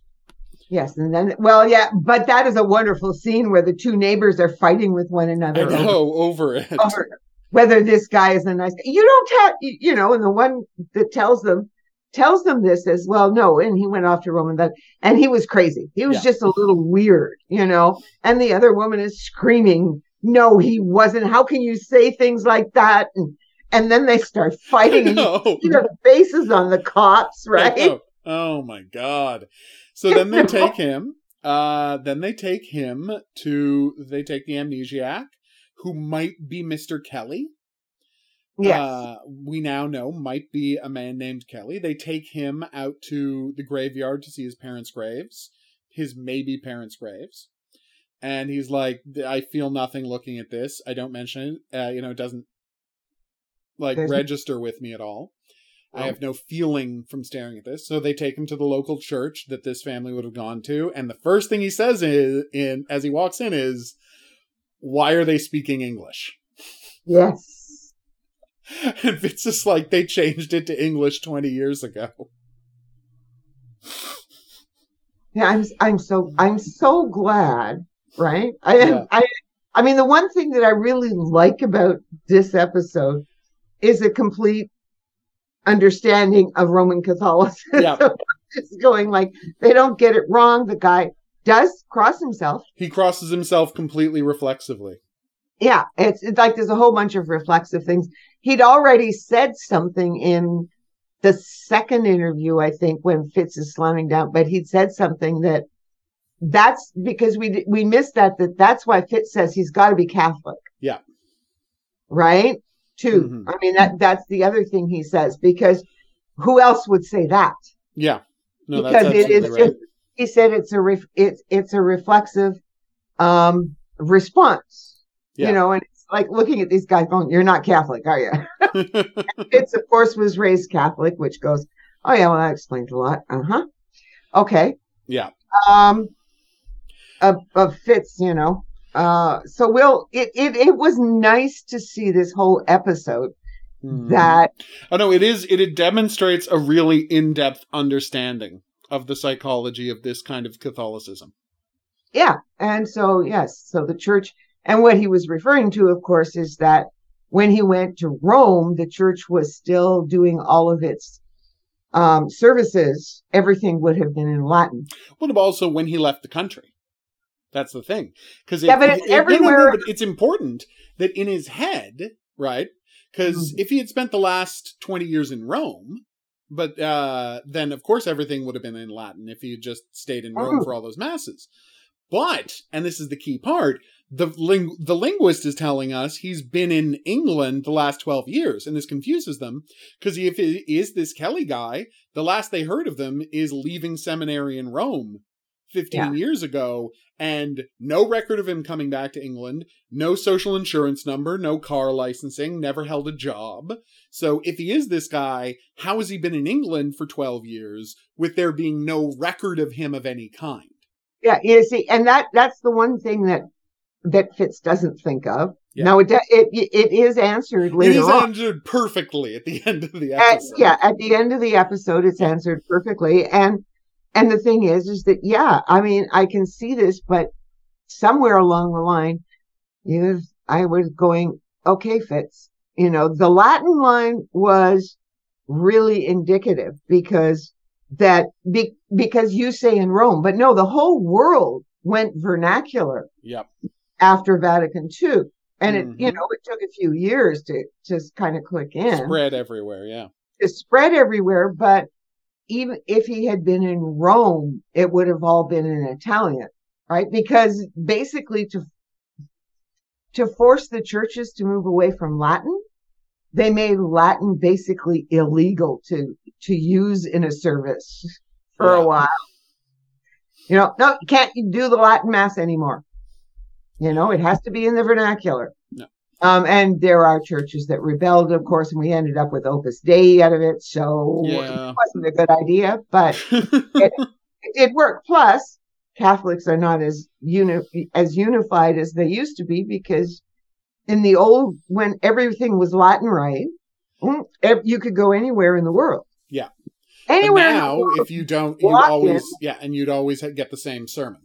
S2: Yes, and then well, yeah, but that is a wonderful scene where the two neighbors are fighting with one another over,
S1: know over it
S2: over whether this guy is a nice guy. You don't tell, you know, and the one that tells them tells them this as well. No, and he went off to Rome and that, and he was crazy. He was
S1: Yeah.
S2: just a little weird, you know. And the other woman is screaming, "No, he wasn't. How can you say things like that?" And and then they start fighting, and you see their faces on the cops, right?
S1: Oh my god. So then they take him. Uh then they take him to they take the amnesiac, who might be Mr. Kelly.
S2: Yes.
S1: Uh we now know might be a man named Kelly. They take him out to the graveyard to see his parents' graves. His maybe parents' graves. And he's like, I feel nothing looking at this. I don't mention it. Uh, you know, it doesn't like
S2: There's-
S1: register with me at all. I have no feeling from staring at this. So they take him to the local church that this family would have gone to, and the first thing he says is in as he walks in is, "Why are they speaking English?"
S2: yes.
S1: And it's just like they changed it to English twenty years ago.
S2: Yeah, I'm I'm so I'm so glad, right? I
S1: Yeah.
S2: I I mean the one thing that I really like about this episode is a complete understanding of Roman Catholicism.
S1: Yeah.
S2: It's going like they don't get it wrong. The guy does cross himself.
S1: He crosses himself completely reflexively.
S2: Yeah, it's, it's like there's a whole bunch of reflexive things. He'd already said something in the second interview, I think, when Fitz is slamming down, but he'd said something that that's because we we missed that that that's why Fitz says he's got to be Catholic.
S1: Yeah.
S2: Right. Too.
S1: Mhm.
S2: I mean that that's the other thing he says because who else would say that?
S1: Yeah, no, that's
S2: because it is
S1: right.
S2: just he said it's a ref, it's it's a reflexive um response
S1: Yeah.
S2: you know and like looking at these guys going you're not catholic are you fitz of course was raised catholic which goes oh yeah well that explains a lot uh-huh okay
S1: yeah,
S2: um of, of fitz you know uh so we'll it, it it was nice to see this whole episode
S1: Mhm.
S2: that
S1: Oh no, it is. It, it demonstrates a really in-depth understanding of the psychology of this kind of Catholicism.
S2: Yeah. And so, yes, so the church, and what he was referring to, of course, is that when he went to Rome, the church was still doing all of its um, services. Everything would have been in Latin.
S1: But also when he left the country. That's the thing. Because
S2: Yeah, but it's
S1: no,
S2: everywhere.
S1: but it's important that in his head, right? Because
S2: Mhm.
S1: if he had spent the last twenty years in Rome, but uh, then of course everything would have been in Latin if he had just stayed in Rome
S2: Oh.
S1: for all those masses. But and this is the key part: the ling- the linguist is telling us he's been in England the last twelve years, and this confuses them because if it is this Kelly guy, the last they heard of them is leaving seminary in Rome 15
S2: Yeah.
S1: years ago and no record of him coming back to England, no social insurance number, no car licensing, never held a job. So if he is this guy, how has he been in England for 12 years with there being no record of him of any kind?
S2: Yeah. You see, and that that's the one thing that that Fitz doesn't think of.
S1: Yeah.
S2: Now, it, it it is answered
S1: It
S2: later
S1: is
S2: on.
S1: answered perfectly at the end of the
S2: At,
S1: episode.
S2: yeah, at the end of the episode, it's answered perfectly. And and the thing is, is that yeah, I mean, I can see this, but somewhere along the line, you, I was going, okay, Fitz. You know, the Latin line was really indicative because that be, because you say in Rome, but no, the whole world went vernacular
S1: Yep.
S2: after Vatican II. And it, you
S1: Mhm.
S2: know, it took a few years to just kind of click in
S1: Spread everywhere, yeah.
S2: to spread everywhere, but even if he had been in Rome, it would have all been in Italian, right? Because basically to to force the churches to move away from Latin, they made Latin basically illegal to to use in a service for
S1: Yeah.
S2: a while. You know, no, you can't do the Latin mass anymore. You know, it has to be in the vernacular.
S1: No.
S2: Um, and there are churches that rebelled, of course, and we ended up with Opus Dei out of it. So
S1: Yeah.
S2: it wasn't a good idea, but it did work. Plus, Catholics are not as uni- as unified as they used to be because in the old, when everything was Latin, right? mm, You could go anywhere in the world.
S1: Yeah.
S2: Anywhere. The
S1: now, if you don't, you always yeah, and you'd always get the same sermon.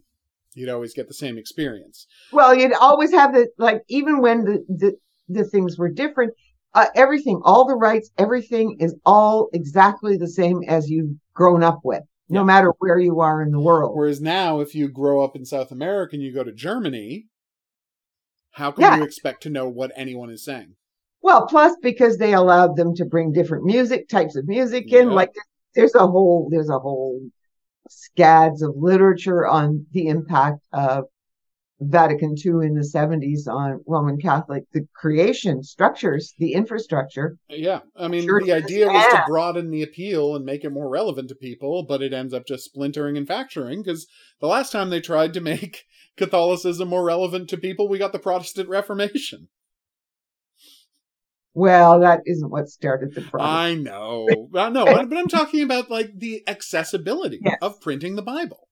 S1: You'd always get the same experience.
S2: Well, you'd always have the like, even when the the, the things were different, uh, everything, all the rights, everything is all exactly the same as you've grown up with, no
S1: Yeah.
S2: matter where you are in the world.
S1: Whereas now, if you grow up in South America and you go to Germany, how can
S2: Yeah.
S1: you expect to know what anyone is saying?
S2: Well, plus because they allowed them to bring different music types of music in,
S1: Yeah.
S2: like there's a whole there's a whole scads of literature on the impact of Vatican II in the 70s on Roman Catholic, the creation structures, the infrastructure.
S1: Yeah, I mean,
S2: Sure
S1: the idea was to broaden the appeal and make it more relevant to people, but it ends up just splintering and fracturing because the last time they tried to make Catholicism more relevant to people, we got the Protestant Reformation.
S2: Well, that isn't what started the problem.
S1: I know, I know, but I'm talking about like the accessibility
S2: Yes.
S1: of printing the Bible.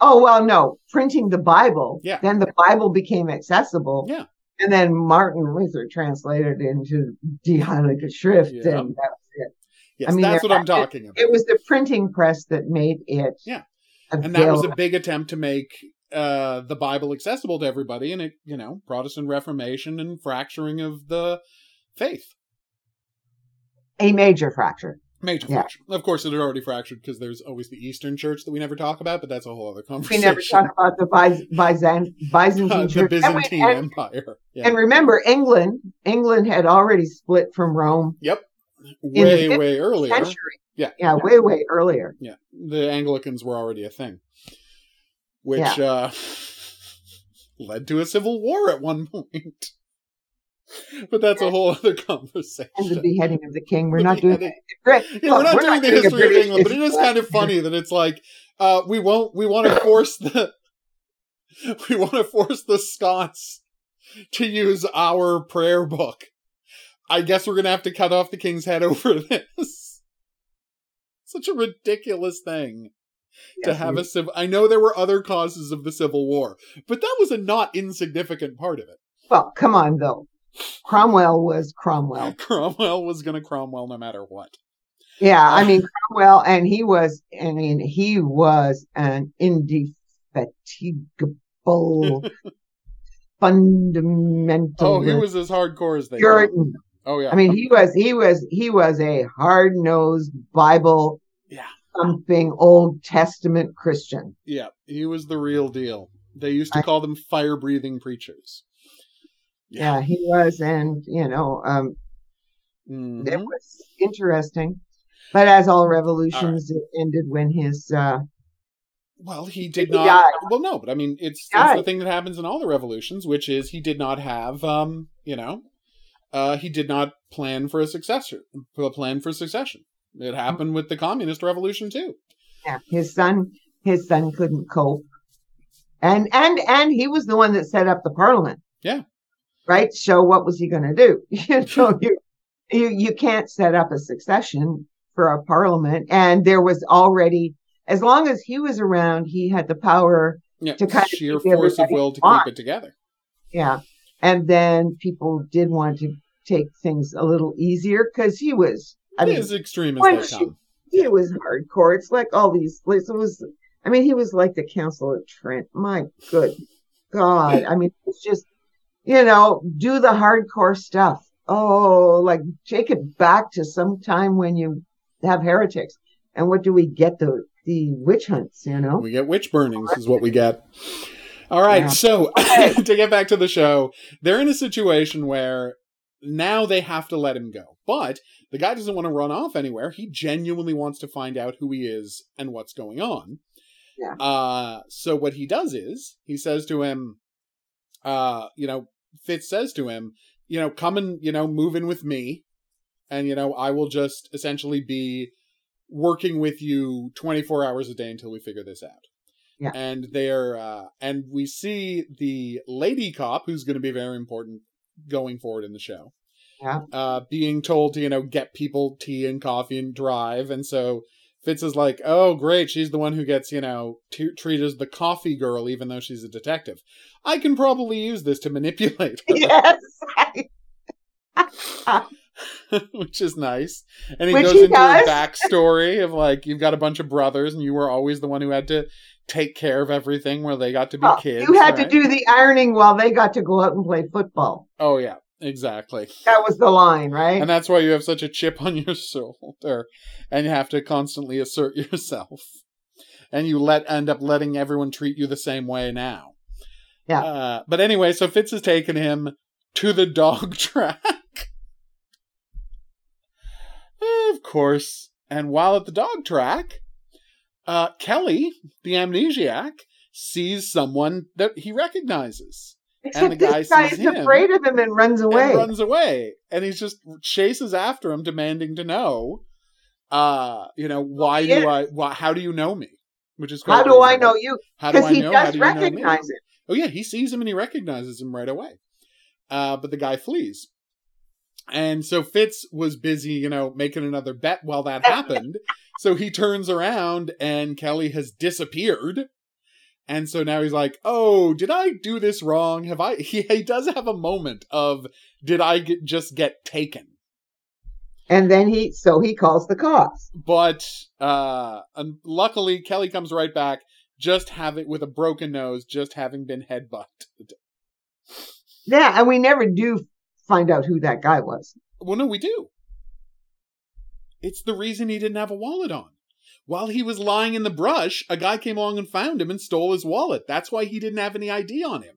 S2: Oh well, no, printing the Bible.
S1: Yeah.
S2: Then the Bible became accessible.
S1: Yeah.
S2: And then Martin Luther translated into Die Heilige Schrift,
S1: Yeah.
S2: and that was it.
S1: Yes,
S2: I mean,
S1: that's what I'm talking about.
S2: It was the printing press that made it.
S1: Yeah. and that was a big attempt to make uh, the Bible accessible to everybody, and it, you know, Protestant Reformation and fracturing of the faith.
S2: a major fracture.
S1: Major
S2: Yeah.
S1: fracture. Of course, it had already fractured because there's always the Eastern Church that we never talk about, but that's a whole other conversation.
S2: We never talk about the Byz- Byzant- Byzantine
S1: the
S2: Church. We-
S1: Byzantine
S2: and,
S1: Empire. Yeah.
S2: and remember, England, England had already split from Rome
S1: yep. Way, way earlier.
S2: century.
S1: Yeah.
S2: Yeah, way, way earlier.
S1: Yeah. The Anglicans were already a thing, which uh, led to a civil war at one point. But that's a whole other conversation.
S2: And the beheading of the king. We're
S1: The
S2: not doing
S1: beheading-
S2: Great.
S1: Yeah, we're not doing the
S2: doing a
S1: history of England, but it is kind of funny that it's like uh, we won't we want to force the we want to force the Scots to use our prayer book. I guess we're gonna have to cut off the king's head over this. Such a ridiculous thing to have a civil. I know there were other causes of the Civil War, but that was a not insignificant part of it.
S2: Well, come on, though. Cromwell was Cromwell.
S1: Cromwell was gonna Cromwell no matter what.
S2: Yeah, I uh, mean Cromwell, and he was. I mean, he was an indefatigable, fundamental.
S1: Oh, he was as hardcore as they.
S2: Puritan.
S1: Oh yeah.
S2: I mean, he was. He was. He was a hard nosed Bible
S1: Yeah.
S2: Thumping Old Testament Christian.
S1: Yeah, he was the real deal. They used to call them fire breathing preachers.
S2: Yeah, he was, and you know, um,
S1: Mhm.
S2: it was interesting. But as all revolutions, it ended when his uh,
S1: Well, he did
S2: He
S1: not.
S2: died.
S1: Well, no, but I mean, it's, it's the thing that happens in all the revolutions, which is he did not have, um, you know, uh, he did not plan for a successor, a plan for succession. It mm-hmm. happened with the communist revolution too.
S2: yeah, his son, his son couldn't cope, and and and he was the one that set up the parliament.
S1: Yeah.
S2: Right. So what was he going to do? you know, you, you you can't set up a succession for a parliament, and there was already, as long as he was around, he had the power
S1: Yeah,
S2: To kind
S1: sheer
S2: keep
S1: force of will to
S2: on.
S1: keep it together.
S2: Yeah. And then people did want to take things a little easier because he was, I mean,
S1: as extreme as they come.
S2: he was hardcore. It's like all these, like, it was, I mean, he was like the Council of Trent. My good God. I mean, it's just, you know, do the hardcore stuff. Oh, like take it back to some time when you have heretics. And what do we get? The, the witch hunts, you know?
S1: We get witch burnings, is what we get. All right,
S2: Yeah.
S1: so to get back to the show, they're in a situation where now they have to let him go. But the guy doesn't want to run off anywhere. He genuinely wants to find out who he is and what's going on.
S2: Yeah.
S1: Uh, so what he does is he says to him, uh, you know, Fitz says to him, you know, come and, you know, move in with me. And, you know, I will just essentially be working with you 24 hours a day until we figure this out.
S2: Yeah.
S1: And they're, uh, and we see the lady cop, who's going to be very important going forward in the show.
S2: Yeah.
S1: Uh, being told to, you know, get people tea and coffee and drive. And so Fitz is like, oh, great. She's the one who gets, you know, t- treated as the coffee girl, even though she's a detective. I can probably use this to manipulate her.
S2: Yes.
S1: which is nice. And he
S2: Which
S1: goes
S2: he
S1: into
S2: does.
S1: a backstory of like you've got a bunch of brothers, and you were always the one who had to take care of everything, where they got to be
S2: Well,
S1: kids.
S2: you had to do the ironing while they got to go out and play football.
S1: Oh yeah, exactly.
S2: That was the line, right?
S1: And that's why you have such a chip on your shoulder, and you have to constantly assert yourself. And you let end up letting everyone treat you the same way now.
S2: Yeah.
S1: Uh, but anyway, so Fitz has taken him to the dog track. of course. And while at the dog track, uh, Kelly, the amnesiac, sees someone that he recognizes
S2: Except
S1: the guy
S2: this guy
S1: sees
S2: is
S1: him
S2: afraid of him and runs away.
S1: and runs away. And he's just chases after him, demanding to know, uh, you know, why do I, why, how do you know me? Which is
S2: How do I know you?
S1: How do
S2: Because
S1: I
S2: he
S1: know? How
S2: does
S1: do you know me?
S2: recognize it.
S1: Oh yeah, he sees him and he recognizes him right away. Uh, but the guy flees. And so Fitz was busy, you know, making another bet while that happened. so he turns around and Kelly has disappeared. And so now he's like, "Oh, did I do this wrong? Have I?" He, he does have a moment of, "Did I get, just get taken?"
S2: And then he, so he calls the cops.
S1: But uh, and luckily, Kelly comes right back, just having with a broken nose, just having been headbutted.
S2: Yeah, and we never do find out who that guy was.
S1: Well, no, we do. It's the reason he didn't have a wallet on. While he was lying in the brush, a guy came along and found him and stole his wallet. That's why he didn't have any ID on him.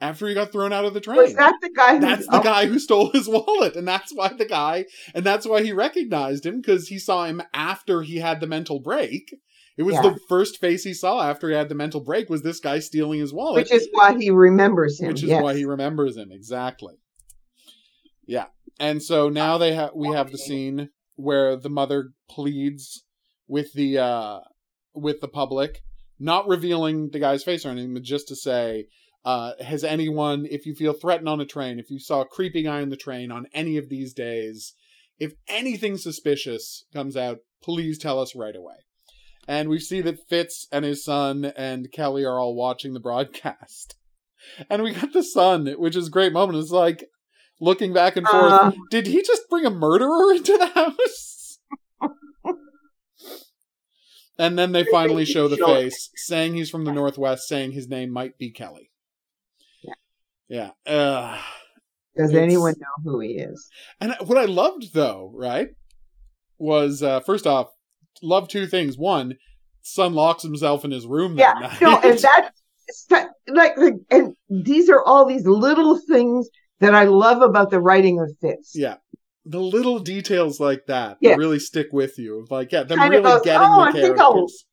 S1: After he got thrown out of the train.
S2: Was that the guy? Who,
S1: that's the guy who stole his wallet. And that's why the guy, and that's why he recognized him because he saw him after he had the mental break. It was
S2: Yeah.
S1: the first face he saw after he had the mental break was this guy stealing his wallet
S2: Which is why he remembers him.
S1: which is
S2: yes.
S1: why he remembers him exactly. Yeah, and so now they have we have the scene where the mother pleads with the uh with the public, not revealing the guy's face or anything, but just to say, uh, has anyone, if you feel threatened on a train, if you saw a creepy eye on the train on any of these days, if anything suspicious comes out, please tell us right away. And we see that Fitz and his son and Kelly are all watching the broadcast. And we got the son, which is a great moment. It's like looking back and forth.
S2: Uh,
S1: Did he just bring a murderer into the house? and then they finally show the face, saying he's from the Northwest, saying his name might be Kelly.
S2: Yeah.
S1: Yeah. Ugh.
S2: does anyone know who he is?
S1: And what I loved though, right, was uh first off, love two things. One, son locks himself in his room that
S2: Yeah,
S1: night.
S2: no, and that like, and these are all these little things that I love about the writing of Fitz.
S1: yeah. The little details like that
S2: Yeah.
S1: really stick with you. Like, yeah, them
S2: Kinda
S1: really
S2: goes,
S1: getting
S2: "Oh,
S1: the
S2: I think I'll-
S1: characters.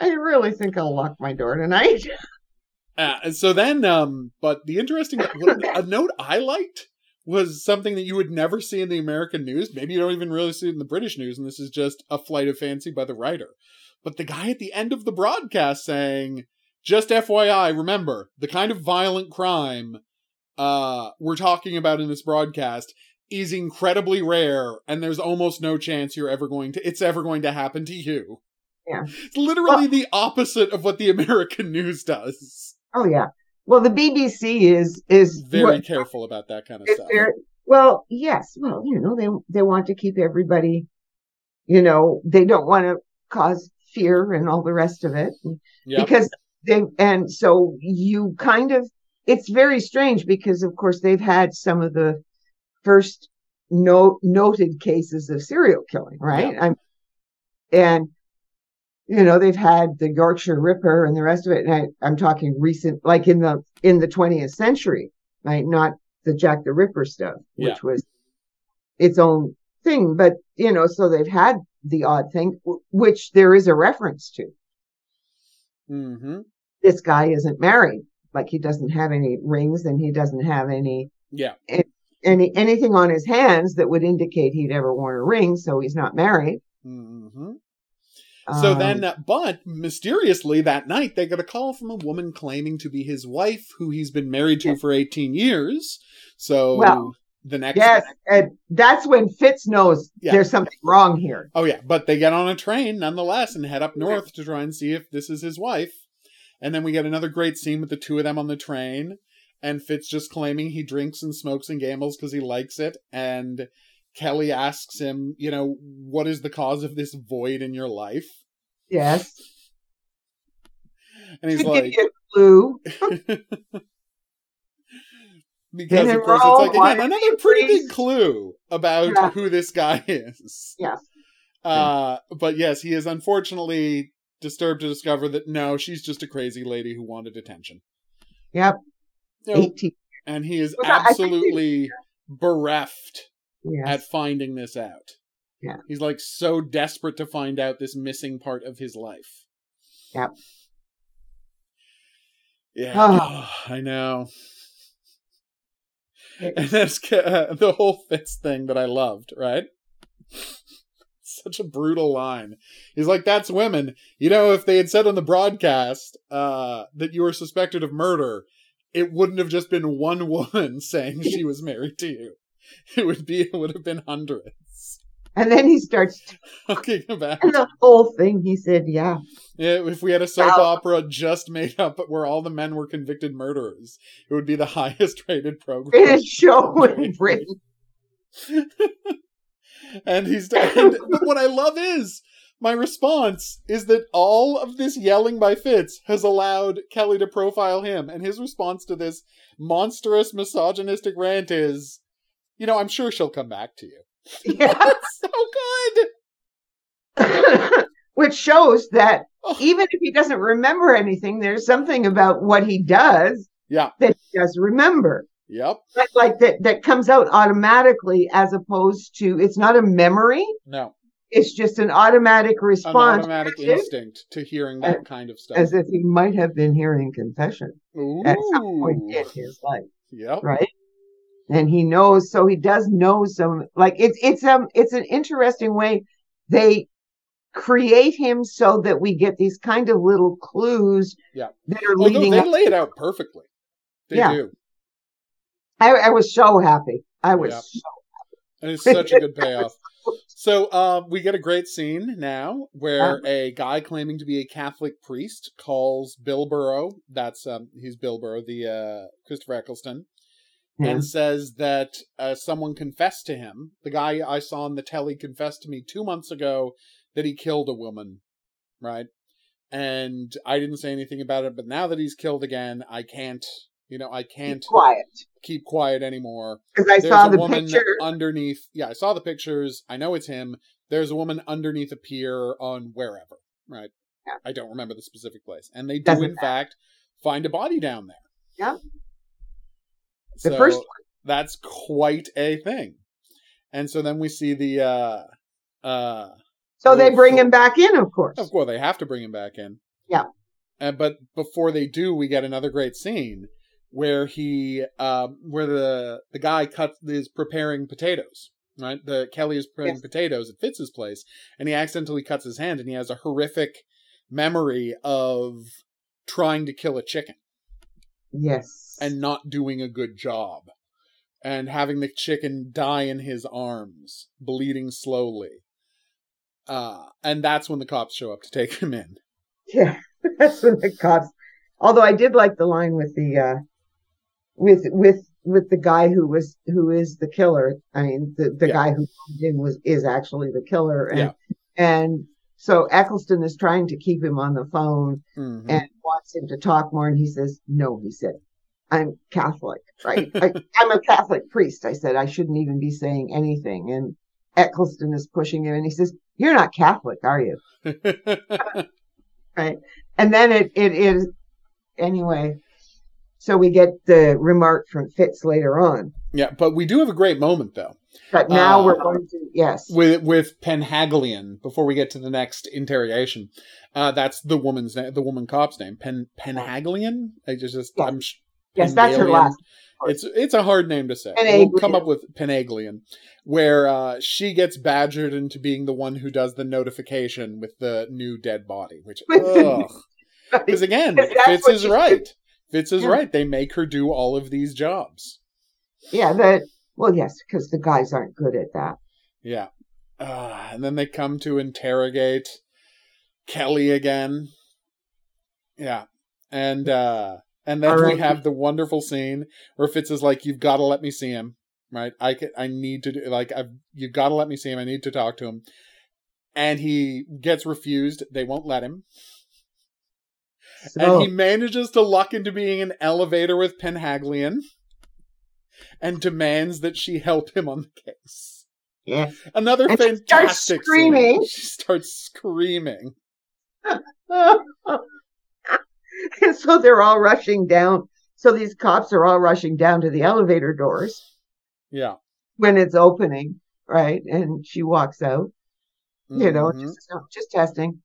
S2: I really think I'll lock my door tonight.
S1: Uh, and so then, um, but the interesting a note I liked was something that you would never see in the American news. Maybe you don't even really see it in the British news, and this is just a flight of fancy by the writer. But the guy at the end of the broadcast saying, "Just FYI, remember the kind of violent crime uh, we're talking about in this broadcast." Is incredibly rare, and there's almost no chance you're ever going to. It's ever going to happen to you.
S2: Yeah.
S1: it's literally the opposite of what the American news does.
S2: Oh yeah. Well, the BBC is is
S1: very
S2: what-
S1: careful about that kind of stuff.
S2: very- well, yes. Well, you know, they they want to keep everybody. You know, they don't want to cause fear and all the rest of it.
S1: Yep.
S2: because they and so you kind of it's very strange because of course they've had some of the first no noted cases of serial killing right I'm, and you know they've had the yorkshire ripper and the rest of it and I, i'm talking recent like in the in the 20th century right not the jack the ripper stuff which
S1: Yeah.
S2: was its own thing but you know so they've had the odd thing which there is a reference to
S1: hmm
S2: this guy isn't married. Like he doesn't have any rings and he doesn't have any
S1: Yeah.
S2: any anything on his hands that would indicate he'd ever worn a ring, so he's not married.
S1: hmm So
S2: Um,
S1: then, uh, but mysteriously that night, they get a call from a woman claiming to be his wife, who he's been married to
S2: Yeah.
S1: for 18 years. So
S2: Well,
S1: the next.
S2: yes, and that's when Fitz knows
S1: Yeah.
S2: there's something wrong here.
S1: Oh, yeah. But they get on a train nonetheless and head up north to try and see if this is his wife. And then we get another great scene with the two of them on the train. And Fitz just claiming he drinks and smokes and gambles because he likes it. And Kelly asks him, you know, what is the cause of this void in your life?
S2: Yes,
S1: And he's like,
S2: clue.
S1: because of course it's like again another pretty big clue about
S2: Yeah.
S1: who this guy is.
S2: Yes.
S1: Uh, but yes, he is unfortunately disturbed to discover that no, she's just a crazy lady who wanted attention.
S2: Yep,
S1: know,
S2: 18.
S1: and he is absolutely bereft
S2: Yes.
S1: at finding this out.
S2: Yeah.
S1: He's like so desperate to find out this missing part of his life.
S2: Yep.
S1: Yeah,
S2: Ah.
S1: I know. And that's uh, the whole Fitz thing that I loved, right? Such a brutal line. He's like, "That's women." You know, if they had said on the broadcast uh, that you were suspected of murder, it wouldn't have just been one woman saying she was married to you. It would be. It would have been hundreds
S2: And then he starts
S1: talking about.
S2: and the whole thing. He said, "Yeah,
S1: Yeah, if we had a soap
S2: Wow.
S1: opera just made up where all the men were convicted murderers, it would be the highest rated program.
S2: greatest show in Britain."
S1: and he's and, but what I love is my response is that all of this yelling by Fitz has allowed Kelly to profile him, and his response to this monstrous misogynistic rant is, you know, I'm sure she'll come back to you.
S2: Yeah.
S1: That's so good.
S2: Which shows that
S1: Oh.
S2: even if he doesn't remember anything, there's something about what he does
S1: Yeah.
S2: that he does remember.
S1: Yep.
S2: Like, like that that comes out automatically as opposed to it's not a memory,
S1: No.
S2: it's just an automatic response.
S1: An automatic
S2: as
S1: instinct to hearing that
S2: Uh,
S1: kind of stuff.
S2: as if he might have been hearing confession at some point in his life.
S1: Yep.
S2: right and he knows so he does know some like it's it's um it's an interesting way they create him so that we get these kind of little clues
S1: Yeah.
S2: that are
S1: Although
S2: leading
S1: they
S2: up
S1: lay it out perfectly. They
S2: Yeah.
S1: do.
S2: I, I was so happy i was
S1: Yeah.
S2: so
S1: And it's such a good payoff. So uh, we get a great scene now where a guy claiming to be a Catholic priest calls Bilborough, that's um, he's Bilborough, the uh, Christopher Eccleston,
S2: yeah.
S1: and says that uh, someone confessed to him. The guy I saw on the telly confessed to me two months ago that he killed a woman, right? And I didn't say anything about it, but now that he's killed again, I can't, you know, I can't
S2: quiet
S1: keep quiet anymore.
S2: because i
S1: There's
S2: saw
S1: a
S2: the
S1: woman
S2: picture
S1: underneath. Yeah, I saw the pictures. I know it's him. There's a woman underneath a pier on wherever, right?
S2: Yeah.
S1: I don't remember the specific place. And they do,
S2: Doesn't
S1: in fact, find a body down there.
S2: Yeah.
S1: So
S2: the first one
S1: that's quite a thing. And so then we see the uh uh
S2: so they bring him back in of course
S1: of course they have to bring him back in.
S2: Yeah.
S1: And, but before they do, we get another great scene where he um where the the guy cuts is preparing potatoes. Right? The Kelly is preparing
S2: Yes.
S1: potatoes at Fitz's place, and he accidentally cuts his hand and he has a horrific memory of trying to kill a chicken
S2: yes
S1: and not doing a good job and having the chicken die in his arms bleeding slowly uh and that's when the cops show up to take him in
S2: Yeah, that's when the cops. Although I did like the line with the uh with with with the guy who was who is the killer. I mean, the the
S1: Yeah.
S2: guy who was is actually the killer, and
S1: Yeah.
S2: and so Eccleston is trying to keep him on the phone
S1: Mhm.
S2: and wants him to talk more, and he says, "No," he said. I'm Catholic, right? I, I'm a Catholic priest. I said I shouldn't even be saying anything. And Eccleston is pushing him, and he says, "You're not Catholic, are you?" right? And then it it is anyway. So we get the remark from Fitz later on,
S1: yeah but we do have a great moment though
S2: but now
S1: Uh,
S2: we're going to yes,
S1: with with penhaglian before we get to the next interrogation uh that's the woman's name the woman cop's name pen penhaglian i just, just
S2: Yeah.
S1: i'm
S2: Yes, that's her last.
S1: It's it's a hard name to say.
S2: Penaglian.
S1: We'll come up with Penaglian, where uh, she gets badgered into being the one who does the notification with the new dead body. Which, because again, Fitz is right. Fitz is
S2: Yeah.
S1: right. They make her do all of these jobs.
S2: Yeah, that. Well, yes, because the guys aren't good at that.
S1: Yeah. Uh, and then they come to interrogate Kelly again. Yeah. And uh and then
S2: All
S1: we have the wonderful scene where Fitz is like, You've gotta let me see him. Right? I can I need to do like I've you've gotta let me see him. I need to talk to him. And he gets refused. They won't let him.
S2: So,
S1: And he manages to luck into being an elevator with Penhaglian and demands that she help him on the case.
S2: yeah.
S1: Another
S2: And she
S1: fantastic
S2: starts
S1: scene.
S2: screaming.
S1: She starts screaming.
S2: and so they're all rushing down. So these cops are all rushing down to the elevator doors
S1: Yeah.
S2: when it's opening, right? And she walks out. You know,
S1: Mhm.
S2: just, no, just testing.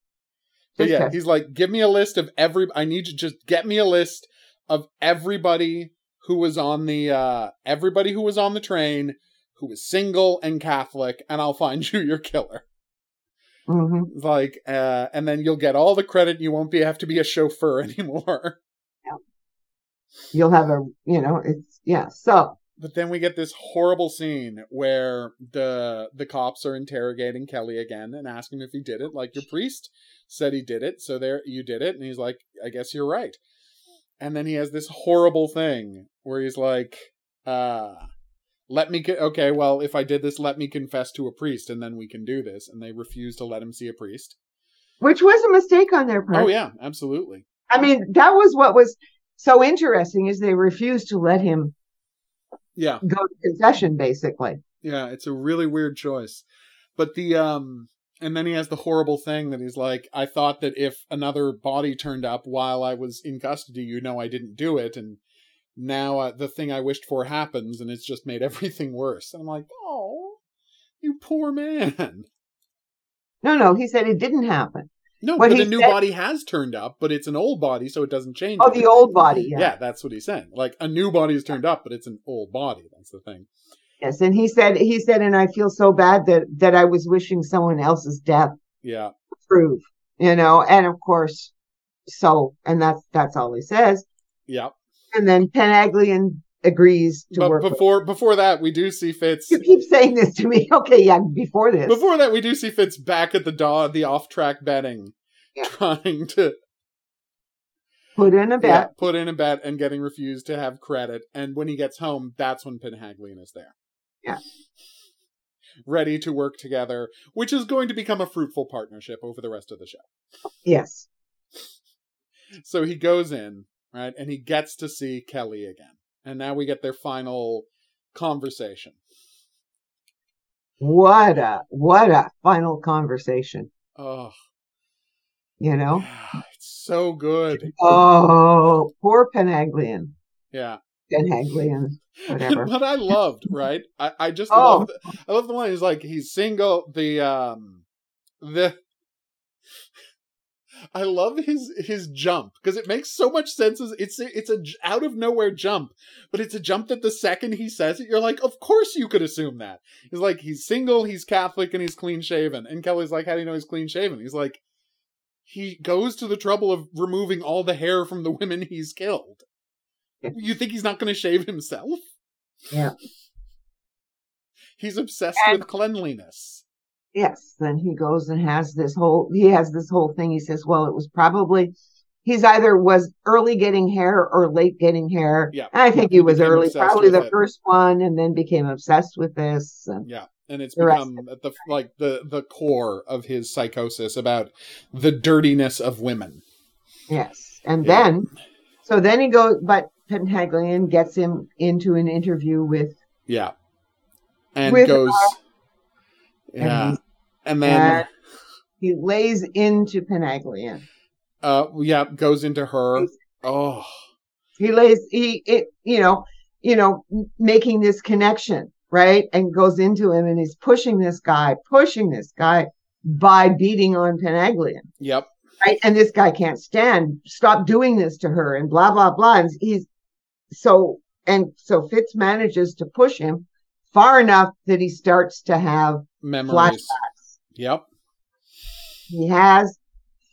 S1: But
S2: Just
S1: yeah,
S2: testing.
S1: he's like, give me a list of every. I need you to just get me a list of everybody who was on the uh everybody who was on the train who was single and Catholic, and I'll find you your killer.
S2: hmm
S1: Like, uh, and then you'll get all the credit. You won't be have to be a chauffeur anymore.
S2: You'll have a, you know, it's yeah. So
S1: But then we get this horrible scene where the the cops are interrogating Kelly again and asking him if he did it. Like your priest said he did it, so there you did it, and he's like, I guess you're right. And then he has this horrible thing where he's like, uh let me co- okay, well, if I did this, let me confess to a priest and then we can do this. And they refuse to let him see a priest.
S2: which was a mistake on their part.
S1: Oh yeah, absolutely.
S2: I mean, that was what was so interesting is they refused to let him
S1: Yeah.
S2: go to confession, basically.
S1: Yeah, it's a really weird choice. But the um and then he has the horrible thing that he's like, I thought that if another body turned up while I was in custody, you know I didn't do it and now uh, the thing I wished for happens and it's just made everything worse. And I'm like, "Oh, you poor man."
S2: No, no, he said it didn't happen.
S1: No,
S2: What
S1: but a new
S2: said-
S1: body has turned up, but it's an old body so it doesn't change.
S2: Oh, the old body. Yeah.
S1: Yeah, that's what he's saying. Like a new body has turned up, but it's an old body. That's the thing.
S2: Yes, and he said he said, and I feel so bad that that I was wishing someone else's death
S1: Yeah.
S2: prove, you know, and of course, so and that's that's all he says.
S1: Yeah.
S2: And then Penaglian agrees to
S1: But
S2: work. with-
S1: before before that, we do see Fitz
S2: you keep saying this to me. Okay, yeah, before this.
S1: Before that, we do see Fitz back at the daw the off track betting,
S2: Yeah.
S1: trying to
S2: put in a bet.
S1: yeah, put in a bet and getting refused to have credit. And when he gets home, that's when Penhaglian is there.
S2: Yeah.
S1: Ready to work together, which is going to become a fruitful partnership over the rest of the show.
S2: Yes.
S1: So he goes in, right, and he gets to see Kelly again. And now we get their final conversation.
S2: What a what a final conversation.
S1: Oh,
S2: You know.
S1: it's so good.
S2: Oh, poor Penaglian.
S1: Yeah.
S2: Penaglian. Whatever.
S1: what I loved, right? I, I just
S2: Oh.
S1: love I love the one He's like he's single. The um the I love his his jump because it makes so much sense. As it's it's a out of nowhere jump, but it's a jump that the second he says it, you're like, of course you could assume that. He's like he's single, he's Catholic, and he's clean shaven. And Kelly's like, how do you know he's clean shaven? He's like, he goes to the trouble of removing all the hair from the women he's killed. You think he's not going to shave himself?
S2: Yeah.
S1: He's obsessed
S2: And-
S1: with cleanliness.
S2: Yes. Then he goes and has this whole he has this whole thing. He says, Well, it was probably he's either was early getting hair or late getting hair.
S1: Yeah.
S2: And I think he
S1: He
S2: was early, probably the
S1: it.
S2: first one, and then became obsessed with this. And
S1: Yeah, and it's
S2: The
S1: become at the like the the core of his psychosis about the dirtiness of women.
S2: yes. And
S1: Yeah.
S2: then so then he goes but Penhaglian gets him into an interview with
S1: Yeah, and
S2: With,
S1: goes.
S2: and
S1: yeah,
S2: he's-
S1: and then
S2: and he lays into Penaglian.
S1: uh yeah goes into her. Oh
S2: he lays he it you know you know making this connection right and goes into him and he's pushing this guy pushing this guy by beating on Penaglian
S1: yep.
S2: right and this guy can't stand stop doing this to her and blah blah blah and he's so and so Fitz manages to push him far enough that he starts to have
S1: Memories.
S2: flashbacks.
S1: Yep.
S2: He has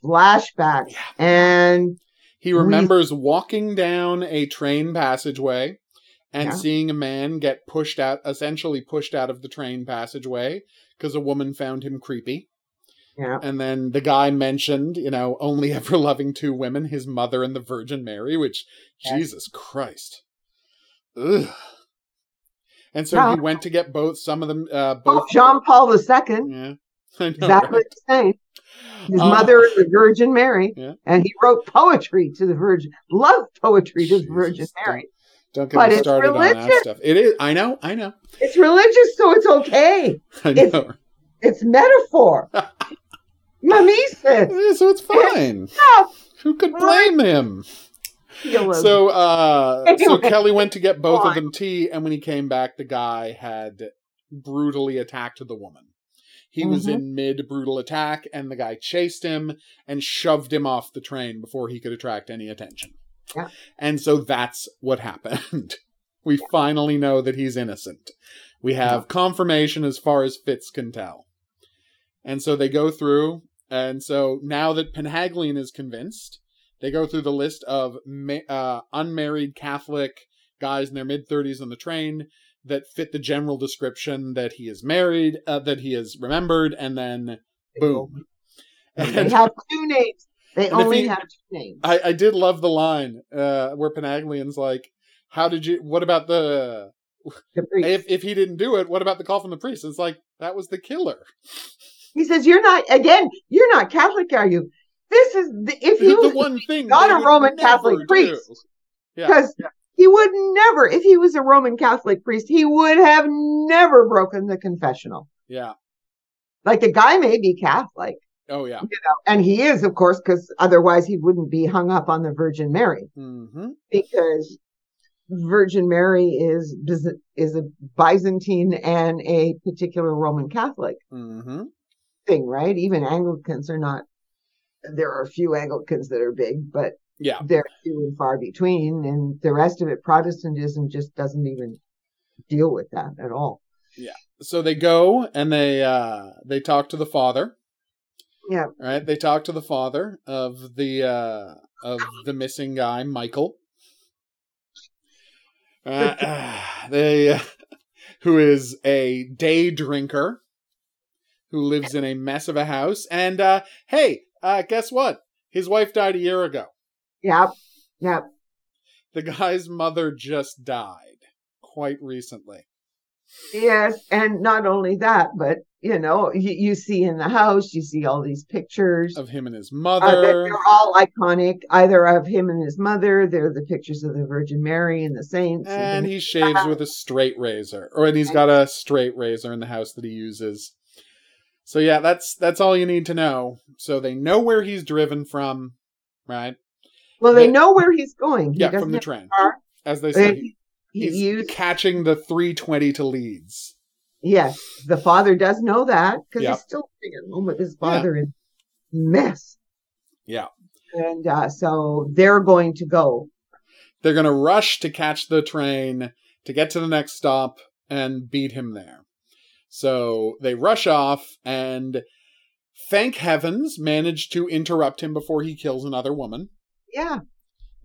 S2: flashbacks,
S1: Yeah.
S2: and
S1: He
S2: We-
S1: remembers walking down a train passageway and
S2: Yeah.
S1: seeing a man get pushed out, essentially pushed out of the train passageway because a woman found him creepy.
S2: Yeah,
S1: And then the guy mentioned, you know, only ever loving two women, his mother and the Virgin Mary, which,
S2: Yes.
S1: Jesus Christ. Ugh. And so
S2: Yeah.
S1: he went to get both, some of them, uh,
S2: Pope
S1: both.
S2: John Paul II,
S1: Yeah. Know,
S2: exactly
S1: right?
S2: the same. His
S1: Uh,
S2: mother is the Virgin Mary,
S1: Yeah.
S2: and he wrote poetry to the Virgin, love poetry to the Virgin Mary.
S1: Don't get
S2: But
S1: me
S2: it's
S1: started on that stuff. It is. I know. I know.
S2: It's religious, so it's okay.
S1: I
S2: It's- It's metaphor. Mimesis.
S1: Yeah, so it's fine.
S2: Yeah.
S1: Who could blame him? So, uh, so Kelly went to get both of them tea, and when he came back, the guy had brutally attacked the woman. He was
S2: Mhm.
S1: in mid brutal attack, and the guy chased him and shoved him off the train before he could attract any attention.
S2: Yeah.
S1: And so that's what happened. We finally know that he's innocent. We have confirmation as far as Fitz can tell. And so they go through, and so now that Penhaligon is convinced, they go through the list of ma- uh, unmarried Catholic guys in their mid 30s on the train that fit the general description that he is married, uh, that he is remembered, and then boom.
S2: They have two names. They only
S1: he-
S2: have two names.
S1: I, I did love the line uh, where Penhaligon's like, "How did you? What about the?
S2: The.
S1: If if he didn't do it, what about the call from the priest?" It's like that was the killer.
S2: He says, "You're not again. You're not Catholic, are you? This is the, if he
S1: the
S2: was
S1: one thing
S2: not a Roman Catholic priest.
S1: Yeah.
S2: because he would never. If he was a Roman Catholic priest, he would have never broken the confessional.
S1: Yeah.
S2: Like the guy may be Catholic,
S1: Oh yeah.
S2: You know, and he is, of course, because otherwise he wouldn't be hung up on the Virgin Mary
S1: hmm
S2: because Virgin Mary is is a Byzantine and a particular Roman Catholic
S1: hmm
S2: thing, right? Even Anglicans are not. There are a few Anglicans that are big, but
S1: Yeah.
S2: they're few and far between, and the rest of it, Protestantism just doesn't even deal with that at all. Yeah.
S1: So they go and they uh they talk to the father.
S2: Yeah.
S1: Right. They talk to the father of the uh of the missing guy, Michael. Uh, they uh, who is a day drinker who lives in a mess of a house and uh hey uh guess what his wife died a year ago
S2: Yep, yep.
S1: the guy's mother just died quite recently
S2: Yes, and not only that, but you know, you, you see in the house, you see all these pictures.
S1: of him and his
S2: Uh,
S1: mother
S2: they're all iconic, either of him and his mother. They're the pictures of the Virgin Mary and the saints.
S1: and
S2: the-
S1: he shaves with a straight razor or and he's got a straight razor in the house that he uses so yeah that's that's all you need to know so they know where he's driven from right
S2: well, they
S1: they-
S2: know where he's going. He
S1: yeah from the train as they say
S2: He
S1: he's
S2: used,
S1: catching the 320 to leeds
S2: yes, the father does know that because
S1: Yeah.
S2: he's still living at home with his father in mess.
S1: Yeah.
S2: And uh, so they're going to go.
S1: they're going to rush to catch the train to get to the next stop and beat him there so they rush off and thank heavens manage to interrupt him before he kills another woman
S2: Yeah.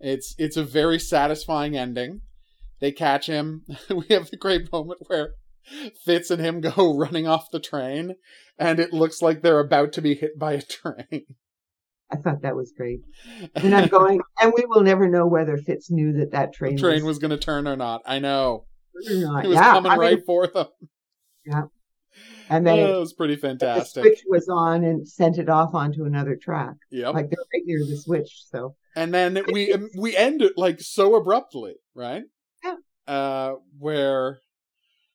S1: It's it's a very satisfying ending. They catch him. we have the great moment where Fitz and him go running off the train, and it looks like they're about to be hit by a train.
S2: I thought that was great. And I'm going, and we will never know whether Fitz knew that that
S1: the
S2: train,
S1: train was going to turn or not. I know.
S2: not.
S1: It was
S2: yeah,
S1: coming
S2: I mean,
S1: right for them.
S2: And then
S1: Oh,
S2: it,
S1: it was pretty fantastic.
S2: the switch was on and sent it off onto another track.
S1: Yep.
S2: Like they're right near the switch. So
S1: and then we um, we end it like so abruptly, right?
S2: Yeah.
S1: Uh, where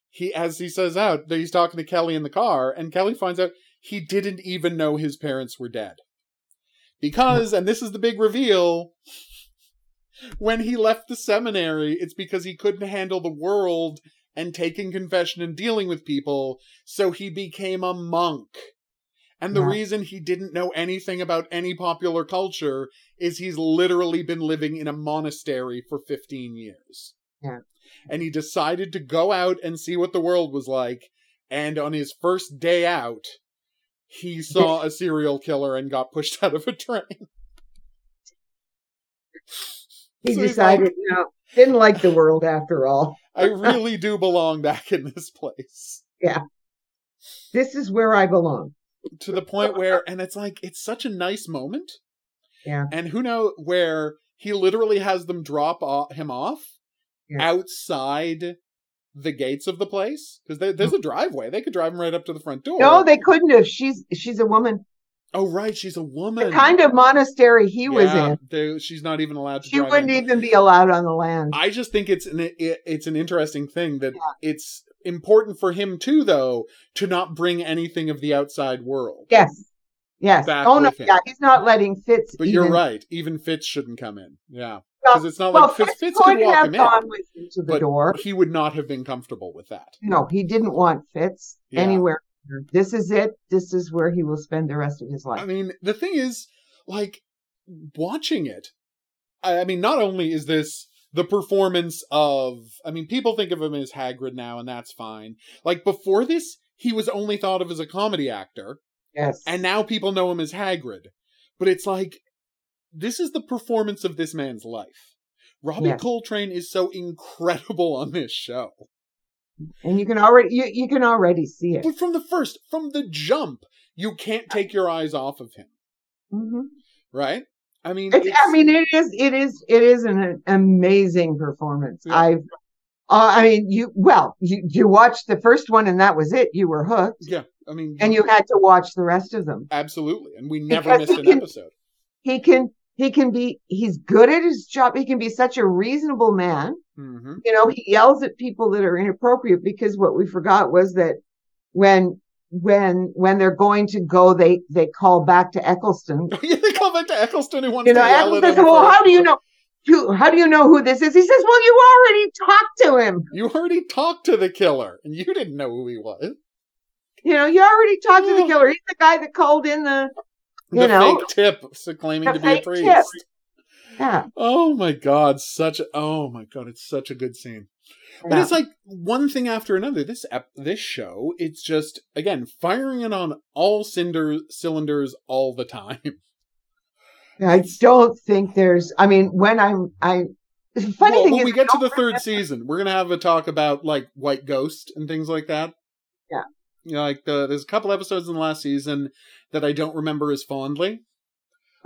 S1: he, as he says out, he's talking to Kelly in the car, and Kelly finds out he didn't even know his parents were dead. Because, and this is the big reveal, when he left the seminary, it's because he couldn't handle the world and taking confession and dealing with people, so he became a monk. And the
S2: Yeah.
S1: reason he didn't know anything about any popular culture is he's literally been living in a monastery for 15 years.
S2: Yeah.
S1: And he decided to go out and see what the world was like. And on his first day out, he saw a serial killer and got pushed out of a train.
S2: He
S1: So
S2: decided, no, didn't like the world after all.
S1: I really do belong back in this place. Yeah.
S2: This is where I belong.
S1: To the point where, and it's like, it's such a nice moment.
S2: Yeah.
S1: And who knows where he literally has them drop o- him off
S2: Yeah.
S1: outside the gates of the place because there's a driveway. They could drive him right up to the front door.
S2: No, they couldn't have. She's she's a woman.
S1: Oh, right, she's a woman.
S2: The kind of monastery he was in,
S1: they- she's not even allowed to.
S2: she wouldn't
S1: in.
S2: even be allowed on the land.
S1: I just think it's an it, it's an interesting thing that it's important for him too, though, to not bring anything of the outside world.
S2: Yes. Yes. Oh no, yeah, he's not letting Fitz.
S1: But you're right. Even Fitz shouldn't come in. Yeah,
S2: Well,
S1: because it's not
S2: well,
S1: like Fitz,
S2: Fitz could
S1: walk
S2: have
S1: him in,
S2: to the
S1: but
S2: door.
S1: he would not have been comfortable with that.
S2: No, he didn't want Fitz
S1: Yeah.
S2: anywhere. Mm-hmm. This is it. This is where he will spend the rest of his life.
S1: I mean, the thing is, like, watching it, I, I mean, not only is this the performance of, I mean, people think of him as Hagrid now, and that's fine. Like, before this, he was only thought of as a comedy actor,
S2: yes.
S1: and now people know him as Hagrid. But it's like, this is the performance of this man's life. Robbie
S2: Yes.
S1: Coltrane is so incredible on this show.
S2: And you can already you, you can already see it.
S1: But from the first, from the jump, you can't take your eyes off of him,
S2: hmm
S1: right? I mean,
S2: It's,
S1: it's-
S2: I mean, it is it is it is an amazing performance.
S1: Yeah.
S2: I've, uh, I mean, you well, you you watched the first one and that was it. You were hooked,
S1: yeah, I mean,
S2: and you had to watch the rest of them.
S1: absolutely, and we never
S2: Because
S1: missed an
S2: can-
S1: episode.
S2: He can he can be he's good at his job. He can be such a reasonable man.
S1: Hmm
S2: You know, he yells at people that are inappropriate because what we forgot was that when when when they're going to go, they they call back to Eccleston.
S1: yeah, they call back to Eccleston who wants
S2: You know,
S1: to yell at
S2: Eccleston
S1: him.
S2: says, "Well, how do you know?" You, how do you know who this is? He says, "Well, you already talked to him.
S1: You already talked to the killer, and you didn't know who he was.
S2: You know, you already talked to the killer. He's the guy that called in the You
S1: the
S2: know,
S1: fake tip, claiming to be a priest.
S2: tip. Yeah."
S1: Oh my god, such oh my god, it's such a good scene. But
S2: yeah.
S1: it's like one thing after another. This ep- this show, it's just again firing it on all cinder cylinders all the time.
S2: I don't think there's. I mean, when I'm, I. Funny
S1: well,
S2: thing
S1: when
S2: is,
S1: we get to the third
S2: remember-
S1: season, we're gonna have a talk about like White Ghost and things like that.
S2: Yeah.
S1: You know, like the, there's a couple episodes in the last season that I don't remember as fondly.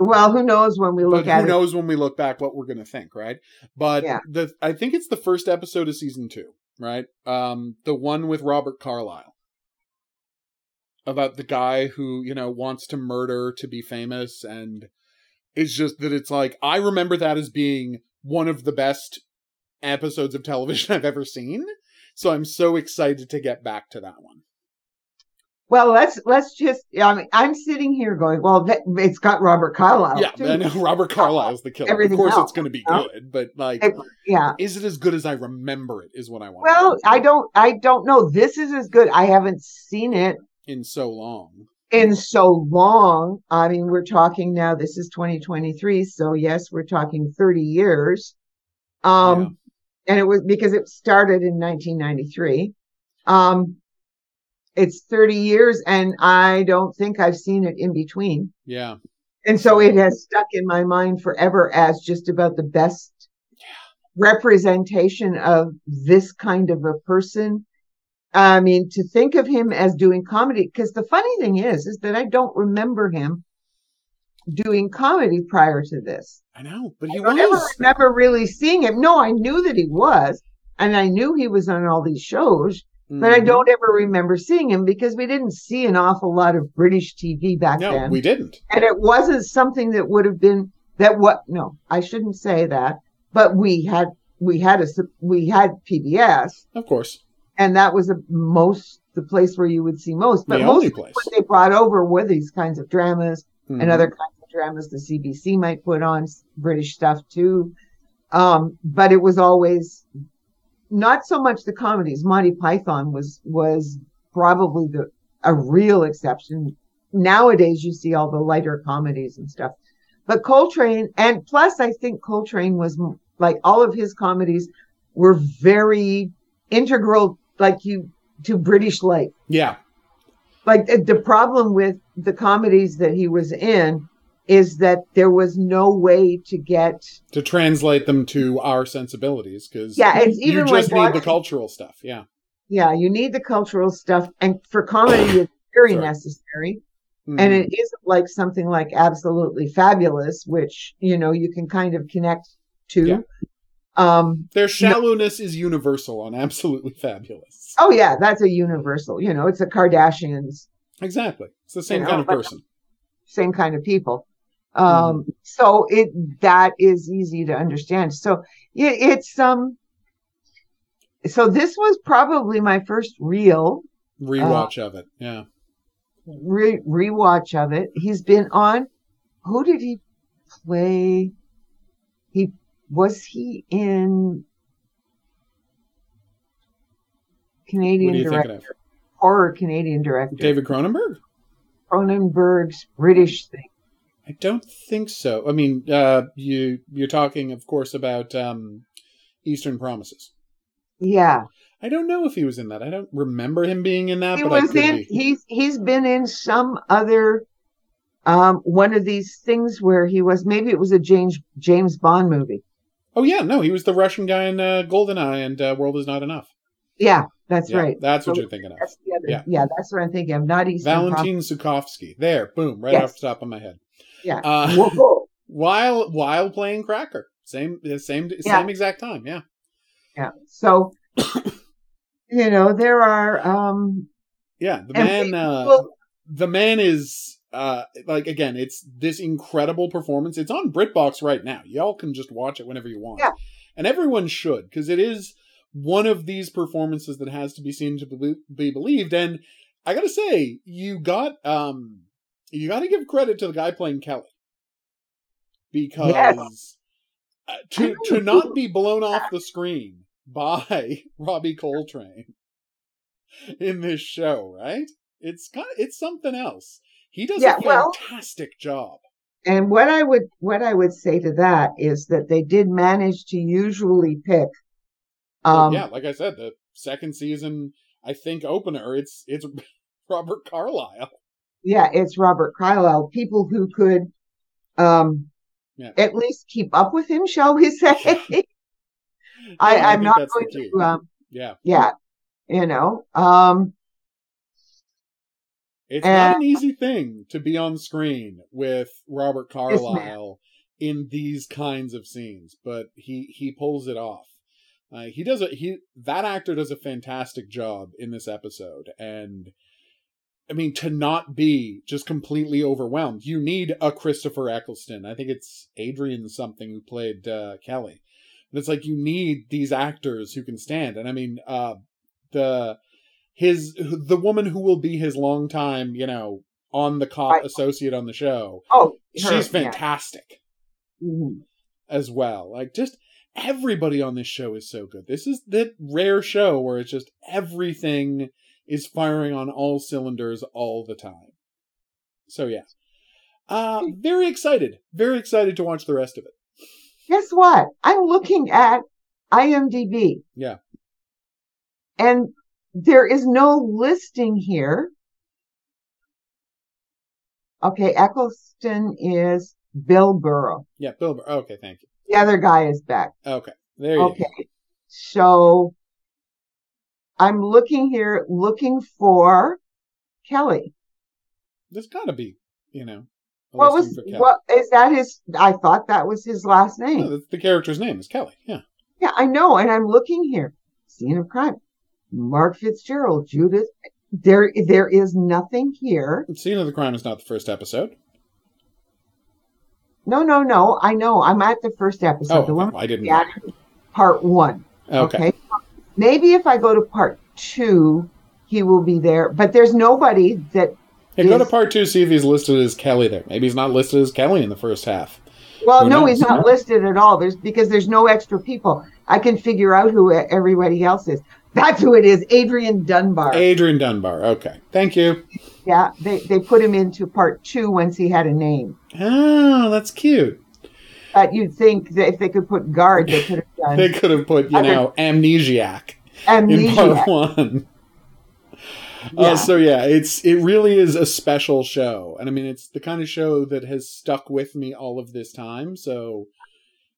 S2: Well, who knows when we look
S1: but
S2: at
S1: who
S2: it?
S1: knows when we look back what we're gonna think, right? But
S2: Yeah.
S1: the I think it's the first episode of season two, right? Um, the one with Robert Carlyle about the guy who you know wants to murder to be famous, and it's just that it's like I remember that as being one of the best episodes of television I've ever seen. So I'm so excited to get back to that one.
S2: Well, let's let's just. I mean, I'm sitting here going, well, that, it's got Robert Carlyle.
S1: yeah,
S2: too.
S1: I know Robert Carlyle's the killer.
S2: Everything
S1: of course,
S2: else,
S1: it's going to be
S2: you know?
S1: good, but like,
S2: It- yeah.
S1: is it as good as I remember it? Is what I want.
S2: Well, I don't. I don't know. This is as good. I haven't seen it
S1: in so long.
S2: in so long. I mean, we're talking now. This is 2023, so yes, we're talking 30 years. Um, and it was because it started in 1993. Um, it's 30 years, and I don't think I've seen it in between.
S1: Yeah,
S2: And so it has stuck in my mind forever as just about the best representation of this kind of a person. I mean, to think of him as doing comedy, because the funny thing is, is that I don't remember him doing comedy prior to this.
S1: I know, but he
S2: I
S1: was.
S2: remember really seeing him. No, I knew that he was, and I knew he was on all these shows, but I don't ever remember seeing him because we didn't see an awful lot of British TV back
S1: No,
S2: then
S1: we didn't.
S2: and it wasn't something that would have been that what no i shouldn't say that but we had we had a we had pbs
S1: Of course,
S2: and that was the most the place where you would see most but
S1: the
S2: most
S1: only place.
S2: what they brought over were these kinds of dramas
S1: Mhm.
S2: and other kinds of dramas the cbc might put on british stuff too um but it was always not so much the comedies monty python was was probably the a real exception nowadays you see all the lighter comedies and stuff. But Coltrane, and plus I think Coltrane was like all of his comedies were very integral, like you to British life.
S1: Yeah.
S2: Like the, the problem with the comedies that he was in is that there was no way to get
S1: To translate them to our sensibilities, because
S2: yeah it's
S1: you just
S2: like
S1: need the cultural stuff. Yeah.
S2: yeah you need the cultural stuff and for comedy it's very
S1: Sorry.
S2: necessary
S1: Mhm.
S2: and it isn't like something like absolutely fabulous which you know you can kind of connect to
S1: Yeah.
S2: um
S1: Their shallowness is universal and absolutely fabulous.
S2: oh yeah that's a universal you know it's the kardashians
S1: Exactly. It's the same
S2: You know,
S1: kind of person.
S2: same kind of people
S1: Mm-hmm.
S2: um so it that is easy to understand so yeah it's um so this was probably my first real
S1: Rewatch of it. Yeah.
S2: re- rewatch of it. He's been on. Who did he play? He was he in Canadian
S1: What are you
S2: director, horror Canadian director
S1: David Cronenberg?
S2: Cronenberg's British thing.
S1: I don't think so. I mean, uh, you you're talking, of course, about um, Eastern Promises.
S2: Yeah,
S1: I don't know if he was in that. I don't remember him being in that,
S2: he
S1: but I
S2: was in.
S1: be.
S2: He's he's been in some other. Um, one of these things where he was maybe it was a James James Bond movie.
S1: Oh yeah, no, he was the Russian guy in uh, Goldeneye and uh, World Is Not Enough.
S2: Yeah, that's
S1: Yeah,
S2: right.
S1: That's what
S2: So
S1: you're thinking of.
S2: That's the other.
S1: Yeah.
S2: Yeah, that's what I'm thinking of. Not Eastern.
S1: Valentin Zukovsky. There, boom, right
S2: Yes.
S1: off the top of my head.
S2: Yeah.
S1: Uh,
S2: Whoa.
S1: while while playing Cracker, same same
S2: Yeah.
S1: same exact time. Yeah.
S2: Yeah. So, you know, there are, um,
S1: Yeah, the man.
S2: we-
S1: Uh,
S2: well-
S1: the man is uh like again. It's this incredible performance. It's on BritBox right now. Y'all can just watch it whenever you want,
S2: Yeah.
S1: and everyone should because it is one of these performances that has to be seen to be, be believed. And I gotta say, you got um, you got to give credit to the guy playing Kelly because
S2: Yes.
S1: uh, to to not be blown off the screen by Robbie Coltrane in this show, right? It's kind of, it's something else. He does
S2: Yeah,
S1: a
S2: well-
S1: fantastic job.
S2: and what I would, what I would say to that is that they did manage to usually pick, um,
S1: yeah, like I said, the second season, I think opener, it's it's Robert Carlyle.
S2: Yeah, it's Robert Carlyle, people who could, um,
S1: Yeah.
S2: at least keep up with him, shall we say? I,
S1: I
S2: I'm
S1: think
S2: not going to, um,
S1: Yeah,
S2: yeah, you know, um,
S1: it's not
S2: Uh,
S1: an easy thing to be on screen with Robert Carlyle in these kinds of scenes, but he he pulls it off. Uh, he does a he that actor does a fantastic job in this episode, and I mean to not be just completely overwhelmed. You need a Christopher Eccleston. I think it's Adrian something who played uh, Kelly. And it's like you need these actors who can stand. And I mean, uh, the his the woman who will be his longtime, you know, on the cop associate on the show.
S2: oh, her,
S1: She's
S2: yeah.
S1: fantastic
S2: Mhm.
S1: as well. Like just everybody on this show is so good. This is that rare show where it's just everything is firing on all cylinders all the time. So yeah. Uh very excited. Very excited to watch the rest of it.
S2: Guess what? I'm looking at IMDb.
S1: Yeah.
S2: And there is no listing here. Okay, Eccleston is Bilborough.
S1: Yeah, Bill Burr. Okay, thank you.
S2: The other guy is back.
S1: Okay. There you go.
S2: Okay. So I'm looking here, looking for Kelly.
S1: There's gotta be, you know.
S2: What was, what is that his, I thought that was his last name.
S1: that's the character's name is Kelly. Yeah.
S2: Yeah, I know. And I'm looking here. Scene of crime. Mark Fitzgerald, Judith. There, there is nothing here.
S1: Scene of the crime is not the first episode.
S2: No, no, no. I know. I'm at the first episode.
S1: Oh,
S2: the one.
S1: Oh, I didn't.
S2: part one.
S1: Okay.
S2: Okay. Maybe if I go to part two, he will be there. But there's nobody that.
S1: Hey, go to part two, see if he's listed as Kelly there. Maybe he's not listed as Kelly in the first half.
S2: Well,
S1: Who
S2: no,
S1: knows?
S2: he's not listed at all. There's because there's no extra people. I can figure out who everybody else is. That's who it is. Adrian Dunbar.
S1: Adrian Dunbar. Okay. Thank you.
S2: Yeah, they they put him into part two once he had a name.
S1: Oh, that's cute.
S2: But you'd think that if they could put guard, they could have done.
S1: They could have put, you
S2: Other-
S1: know, amnesiac
S2: amnesia.
S1: in part one.
S2: Yeah.
S1: Uh, so yeah, it's it really is a special show, and I mean it's the kind of show that has stuck with me all of this time. So,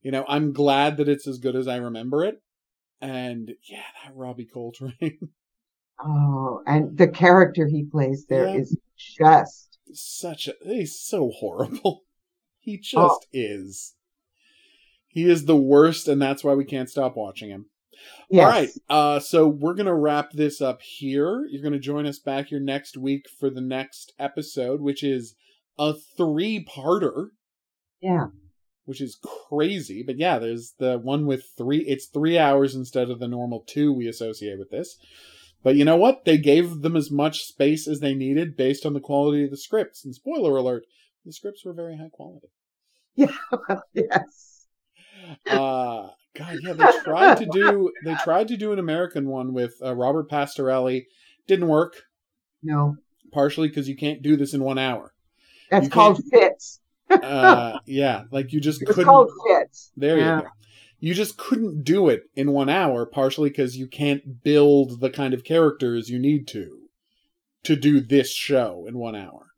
S1: you know, I'm glad that it's as good as I remember it. And yeah, that Robbie Coltrane,
S2: Oh, and the character he plays there
S1: Yeah.
S2: is just
S1: such a he's so horrible. He just
S2: Oh.
S1: is. He is the worst, and that's why we can't stop watching him.
S2: yes.
S1: All right. Uh, so we're going to wrap this up here. You're going to join us back here next week for the next episode, which is a three parter,
S2: Yeah.
S1: which is crazy. But yeah, there's the one with three, it's three hours instead of the normal two we associate with this. But you know what? They gave them as much space as they needed based on the quality of the scripts. And spoiler alert, the scripts were very high quality. Yeah.
S2: Yes.
S1: Uh god yeah they tried to do they tried to do an american one with uh, robert pastorelli. Didn't work.
S2: No,
S1: partially because you can't do this in one hour.
S2: That's
S1: You
S2: called Fitz.
S1: uh yeah like you just
S2: It's
S1: couldn't
S2: called Fitz.
S1: there
S2: yeah.
S1: you go. You just couldn't do it in one hour partially because you can't build the kind of characters you need to to do this show in one hour.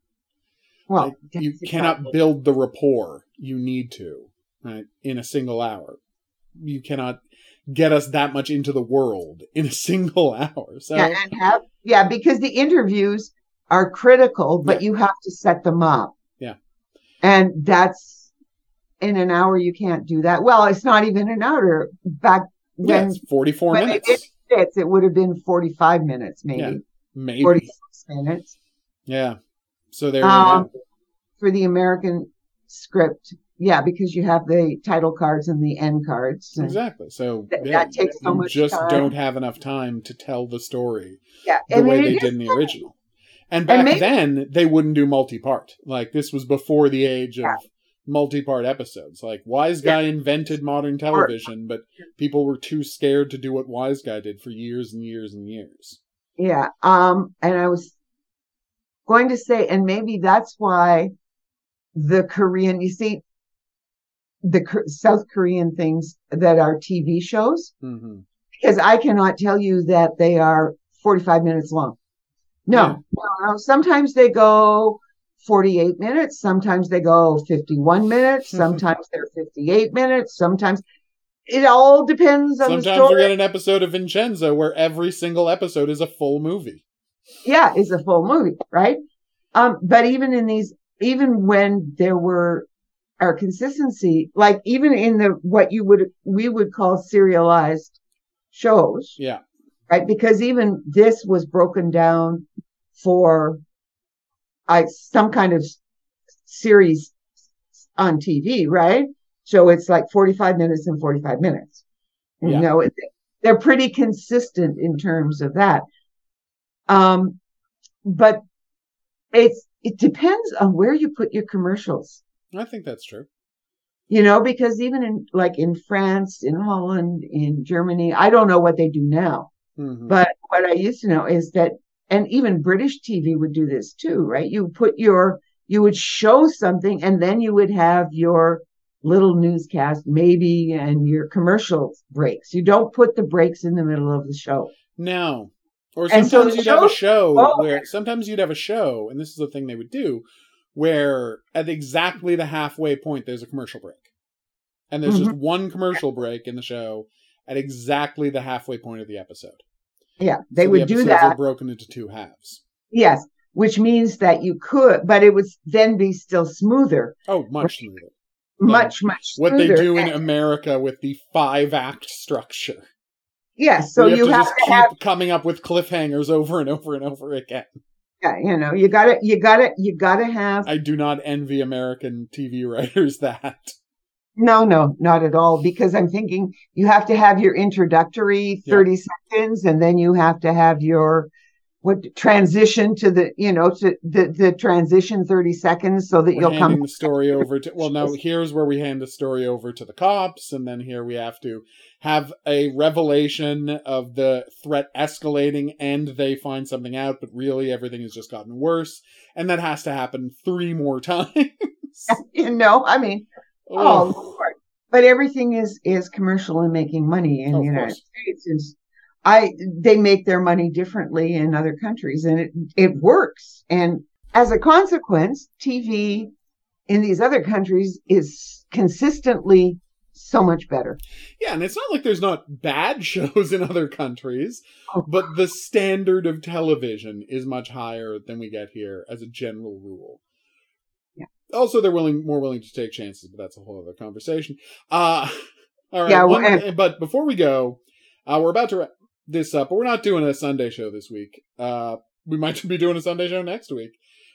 S2: Well,
S1: Like, you cannot build the rapport you need to right in a single hour you cannot get us that much into the world in a single hour so
S2: Yeah, and have yeah, because the interviews are critical, but you have to set them up.
S1: Yeah.
S2: And that's in an hour you can't do that. Well, it's not even an hour. Back
S1: yeah,
S2: when
S1: it's 44
S2: when
S1: minutes
S2: it Fitz, it would have been forty five minutes, maybe
S1: Yeah. maybe
S2: forty six minutes.
S1: yeah so there
S2: Um, for the American script, yeah, because you have the title cards and the end cards.
S1: exactly so
S2: Th-
S1: yeah,
S2: that takes so
S1: you
S2: much
S1: just
S2: time.
S1: don't have enough time to tell the story
S2: yeah,
S1: the
S2: I
S1: way they did in the original and back
S2: maybe-
S1: then they wouldn't do multi-part like this was before the age of
S2: Yeah.
S1: multi-part episodes like wise guy invented modern television but people were too scared to do what wise guy did for years and years and years
S2: Yeah. Um, and I was going to say, and maybe that's why the Korean, you see, the South Korean things that are TV shows,
S1: hmm
S2: because I cannot tell you that they are 45 minutes long. No,
S1: Yeah.
S2: no, no. Sometimes they go 48 minutes. Sometimes they go 51 minutes. Sometimes they're 58 minutes. Sometimes it all depends on the
S1: sometimes we get an episode of vincenzo where every single episode is a full movie
S2: yeah, is a full movie, right? Um, but even in these, even when there were our consistency, like even in the what you would we would call serialized shows,
S1: yeah
S2: right? Because even this was broken down for I some kind of series on TV, right? So it's like 45 minutes and 45 minutes. You
S1: Yeah.
S2: know, it, they're pretty consistent in terms of that. Um, but it's, it depends on where you put your commercials,
S1: i think that's true
S2: you know, because even in like in France, in Holland, in Germany, I don't know what they do now.
S1: Mhm.
S2: But what I used to know is that, and even British TV would do this too, right? You put your, you would show something and then you would have your little newscast maybe and your commercial breaks. You don't put the breaks in the middle of the show.
S1: No. Or
S2: And so
S1: sometimes you'd have a
S2: show-
S1: show
S2: Oh.
S1: where sometimes you'd have a show, and this is the thing they would do, where at exactly the halfway point there's a commercial break. And there's just mm-hmm. one commercial break in the show at exactly the halfway point of the episode.
S2: Yeah, they
S1: So
S2: would
S1: the
S2: do that.
S1: are broken into two halves.
S2: Yes, which means that you could, but it would then be still smoother,
S1: Oh, much smoother.
S2: much, much
S1: What they
S2: smoother.
S1: do in America with the five act structure.
S2: yes, so you have
S1: just
S2: to
S1: keep
S2: have,
S1: coming up with cliffhangers over and over and over again.
S2: Yeah, you know, you gotta, you gotta, you gotta have
S1: I do not envy American TV writers that.
S2: No, no, not at all. Because I'm thinking you have to have your introductory
S1: Yeah.
S2: 30 seconds and then you have to have your what transition to the you know to the the transition 30 seconds so that
S1: We're
S2: you'll come
S1: the story over to well now here's where we hand the story over to the cops and then here we have to have a revelation of the threat escalating and they find something out but really everything has just gotten worse and that has to happen three more times.
S2: You know i mean oh lord. But everything is is commercial and making money in
S1: Oh,
S2: the united
S1: course.
S2: states. Is i they make their money differently in other countries and it it works and as a consequence tv in these other countries is consistently so much better
S1: Yeah, and it's not like there's not bad shows in other countries,
S2: Oh.
S1: but the standard of television is much higher than we get here as a general rule.
S2: Yeah.
S1: Also, they're willing more willing to take chances, but that's a whole other conversation. Uh all right.
S2: Yeah,
S1: one- but before we go, uh, we're about to this up, but we're not doing a Sunday show this week. Uh, we might be doing a Sunday show next week.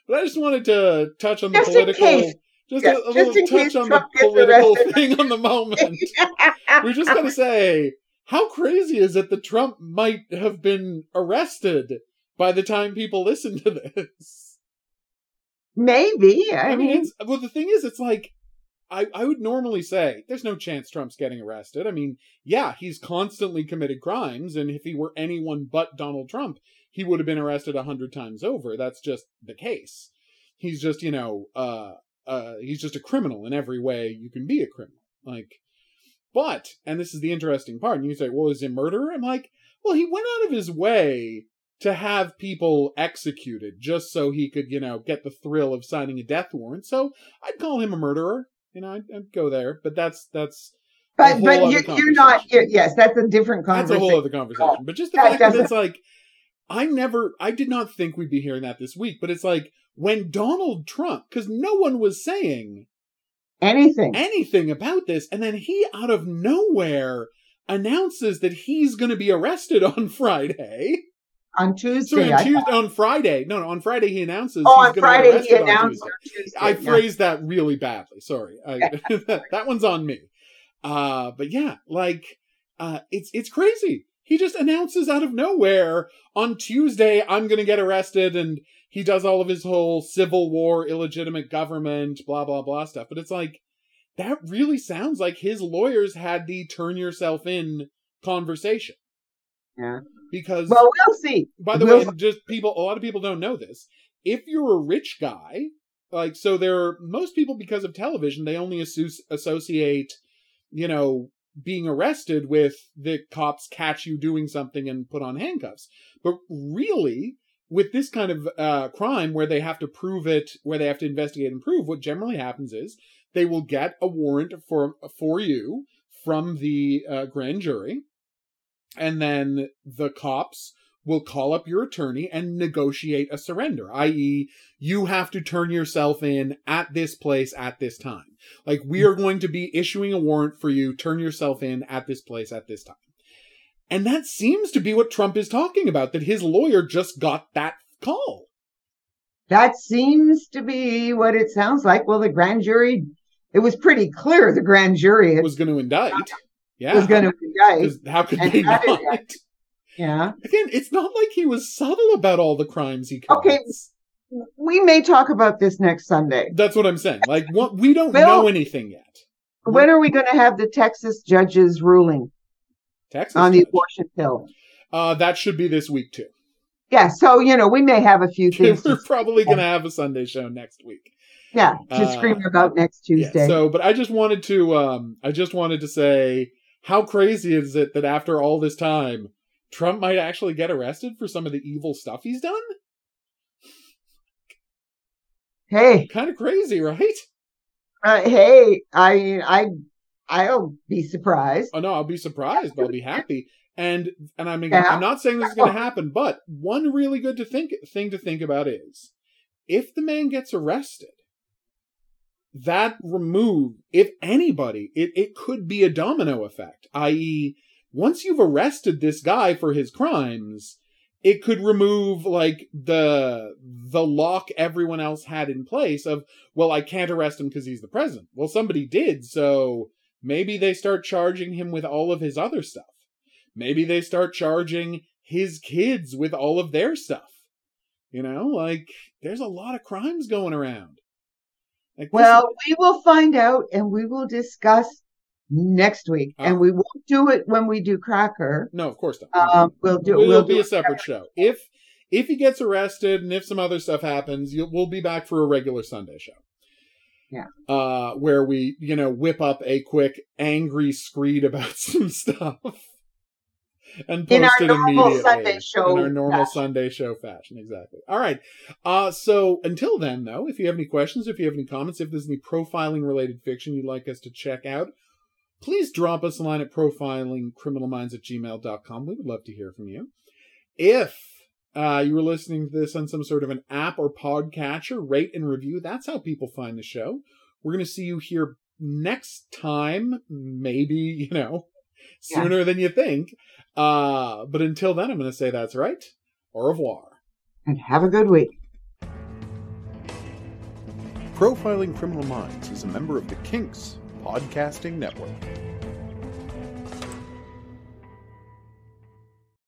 S1: But I just wanted to touch on the
S2: Just
S1: political, just
S2: Yeah,
S1: a, a
S2: just
S1: little touch on the
S2: Trump gets
S1: political thing on the moment we just gotta say, how crazy is it that Trump might have been arrested by the time people listen to this?
S2: maybe i,
S1: I mean,
S2: mean
S1: it's, well, the thing is, it's like, I, I would normally say there's no chance Trump's getting arrested. I mean, yeah, he's constantly committed crimes, and if he were anyone but Donald Trump, he would have been arrested a hundred times over. That's just the case. He's just, you know, uh, uh, he's just a criminal in every way you can be a criminal. Like, but, and this is the interesting part, and you say, well, is he a murderer? I'm like, well, he went out of his way to have people executed just so he could, you know, get the thrill of signing a death warrant. So I'd call him a murderer. You know, I'd, I'd go there, but that's that's
S2: but but you're, you're not
S1: conversation.
S2: yes that's a different conversation.
S1: that's a whole other conversation. But just the fact that it's like, I never, I did not think we'd be hearing that this week. But it's like when Donald Trump, because no one was saying
S2: anything
S1: anything about this, and then he out of nowhere announces that he's going to be arrested on Friday.
S2: On
S1: So
S2: tuesday
S1: on, Tuesday, on Friday, no, no, on Friday he announces.
S2: Oh, on Friday he
S1: arrested on
S2: announced
S1: Tuesday.
S2: on Tuesday.
S1: I
S2: yeah.
S1: phrased that really badly. Sorry, I, that one's on me. Uh, but yeah, like uh, it's it's crazy. He just announces out of nowhere on Tuesday, "I'm going to get arrested," and he does all of his whole civil war, illegitimate government, blah blah blah stuff. But it's like that really sounds like his lawyers had the "turn yourself in" conversation.
S2: Yeah.
S1: Because
S2: Well, we'll see.
S1: by the
S2: We'll-
S1: way, just people, a lot of people don't know this. If you're a rich guy, like, so there are most people because of television, they only associ- associate, you know, being arrested with the cops catch you doing something and put on handcuffs. But really, with this kind of uh, crime where they have to prove it, where they have to investigate and prove, what generally happens is they will get a warrant for for you from the uh, grand jury, and then the cops will call up your attorney and negotiate a surrender, i.e., you have to turn yourself in at this place at this time. Like, we are going to be issuing a warrant for you, turn yourself in at this place at this time. And that seems to be what Trump is talking about, that his lawyer just got that call.
S2: That seems to be what it sounds like. Well, the grand jury, it was pretty clear the grand jury had,
S1: Was going to indict. Yeah.
S2: was going to indict.
S1: how could they not?
S2: Yeah.
S1: Again, it's not like he was subtle about all the crimes he commits.
S2: Okay. We may talk about this next Sunday.
S1: That's what I'm saying. Like, what, we don't
S2: Bill-
S1: know anything yet.
S2: When are we going to have the Texas judges ruling
S1: Texas
S2: on the
S1: judge.
S2: abortion pill?
S1: Uh, that should be this week too.
S2: Yeah. So, you know, we may have a few things
S1: We're
S2: to,
S1: probably gonna have a Sunday show next week.
S2: yeah, to
S1: Uh,
S2: scream about next Tuesday.
S1: Yeah, so, but I just wanted to, um, I just wanted to say, how crazy is it that after all this time, Trump might actually get arrested for some of the evil stuff he's done?
S2: hey,
S1: Kind of crazy, right?
S2: uh, hey, I, I, I'll be surprised.
S1: Oh no, I'll be surprised, but I'll be happy. And and I'm
S2: Yeah.
S1: I'm not saying this is going to happen, but one really good to think thing to think about is if the man gets arrested, that remove if anybody, it it could be a domino effect, i.e., once you've arrested this guy for his crimes, it could remove like the the lock everyone else had in place of well, I can't arrest him because he's the president. Well, somebody did, so Maybe they start charging him with all of his other stuff. Maybe they start charging his kids with all of their stuff. You know, like there's a lot of crimes going around.
S2: Like, well, we will find out and we will discuss next week, uh, and we won't do it when we do Cracker.
S1: No, of course not.
S2: Um, we'll do.
S1: It will
S2: we'll
S1: be a separate show. If if he gets arrested and if some other stuff happens, we'll be back for a regular Sunday show.
S2: Yeah.
S1: Uh, where we, you know, whip up a quick angry screed about some stuff and post
S2: in our
S1: it
S2: normal
S1: immediately
S2: Sunday show
S1: in our normal
S2: fashion.
S1: Sunday show fashion. Exactly. All right. Uh, so until then, though, if you have any questions, if you have any comments, if there's any profiling related fiction you'd like us to check out, please drop us a line at profilingcriminalminds at gmail.com. We would love to hear from you. If uh, you were listening to this on some sort of an app or podcatcher, rate and review. That's how people find the show. We're going to see you here next time, maybe, you know, sooner yeah. than you think. Uh, but until then, I'm going to say that's right. Au revoir.
S2: And have a good week.
S1: Profiling Criminal Minds is a member of the Kinks Podcasting Network.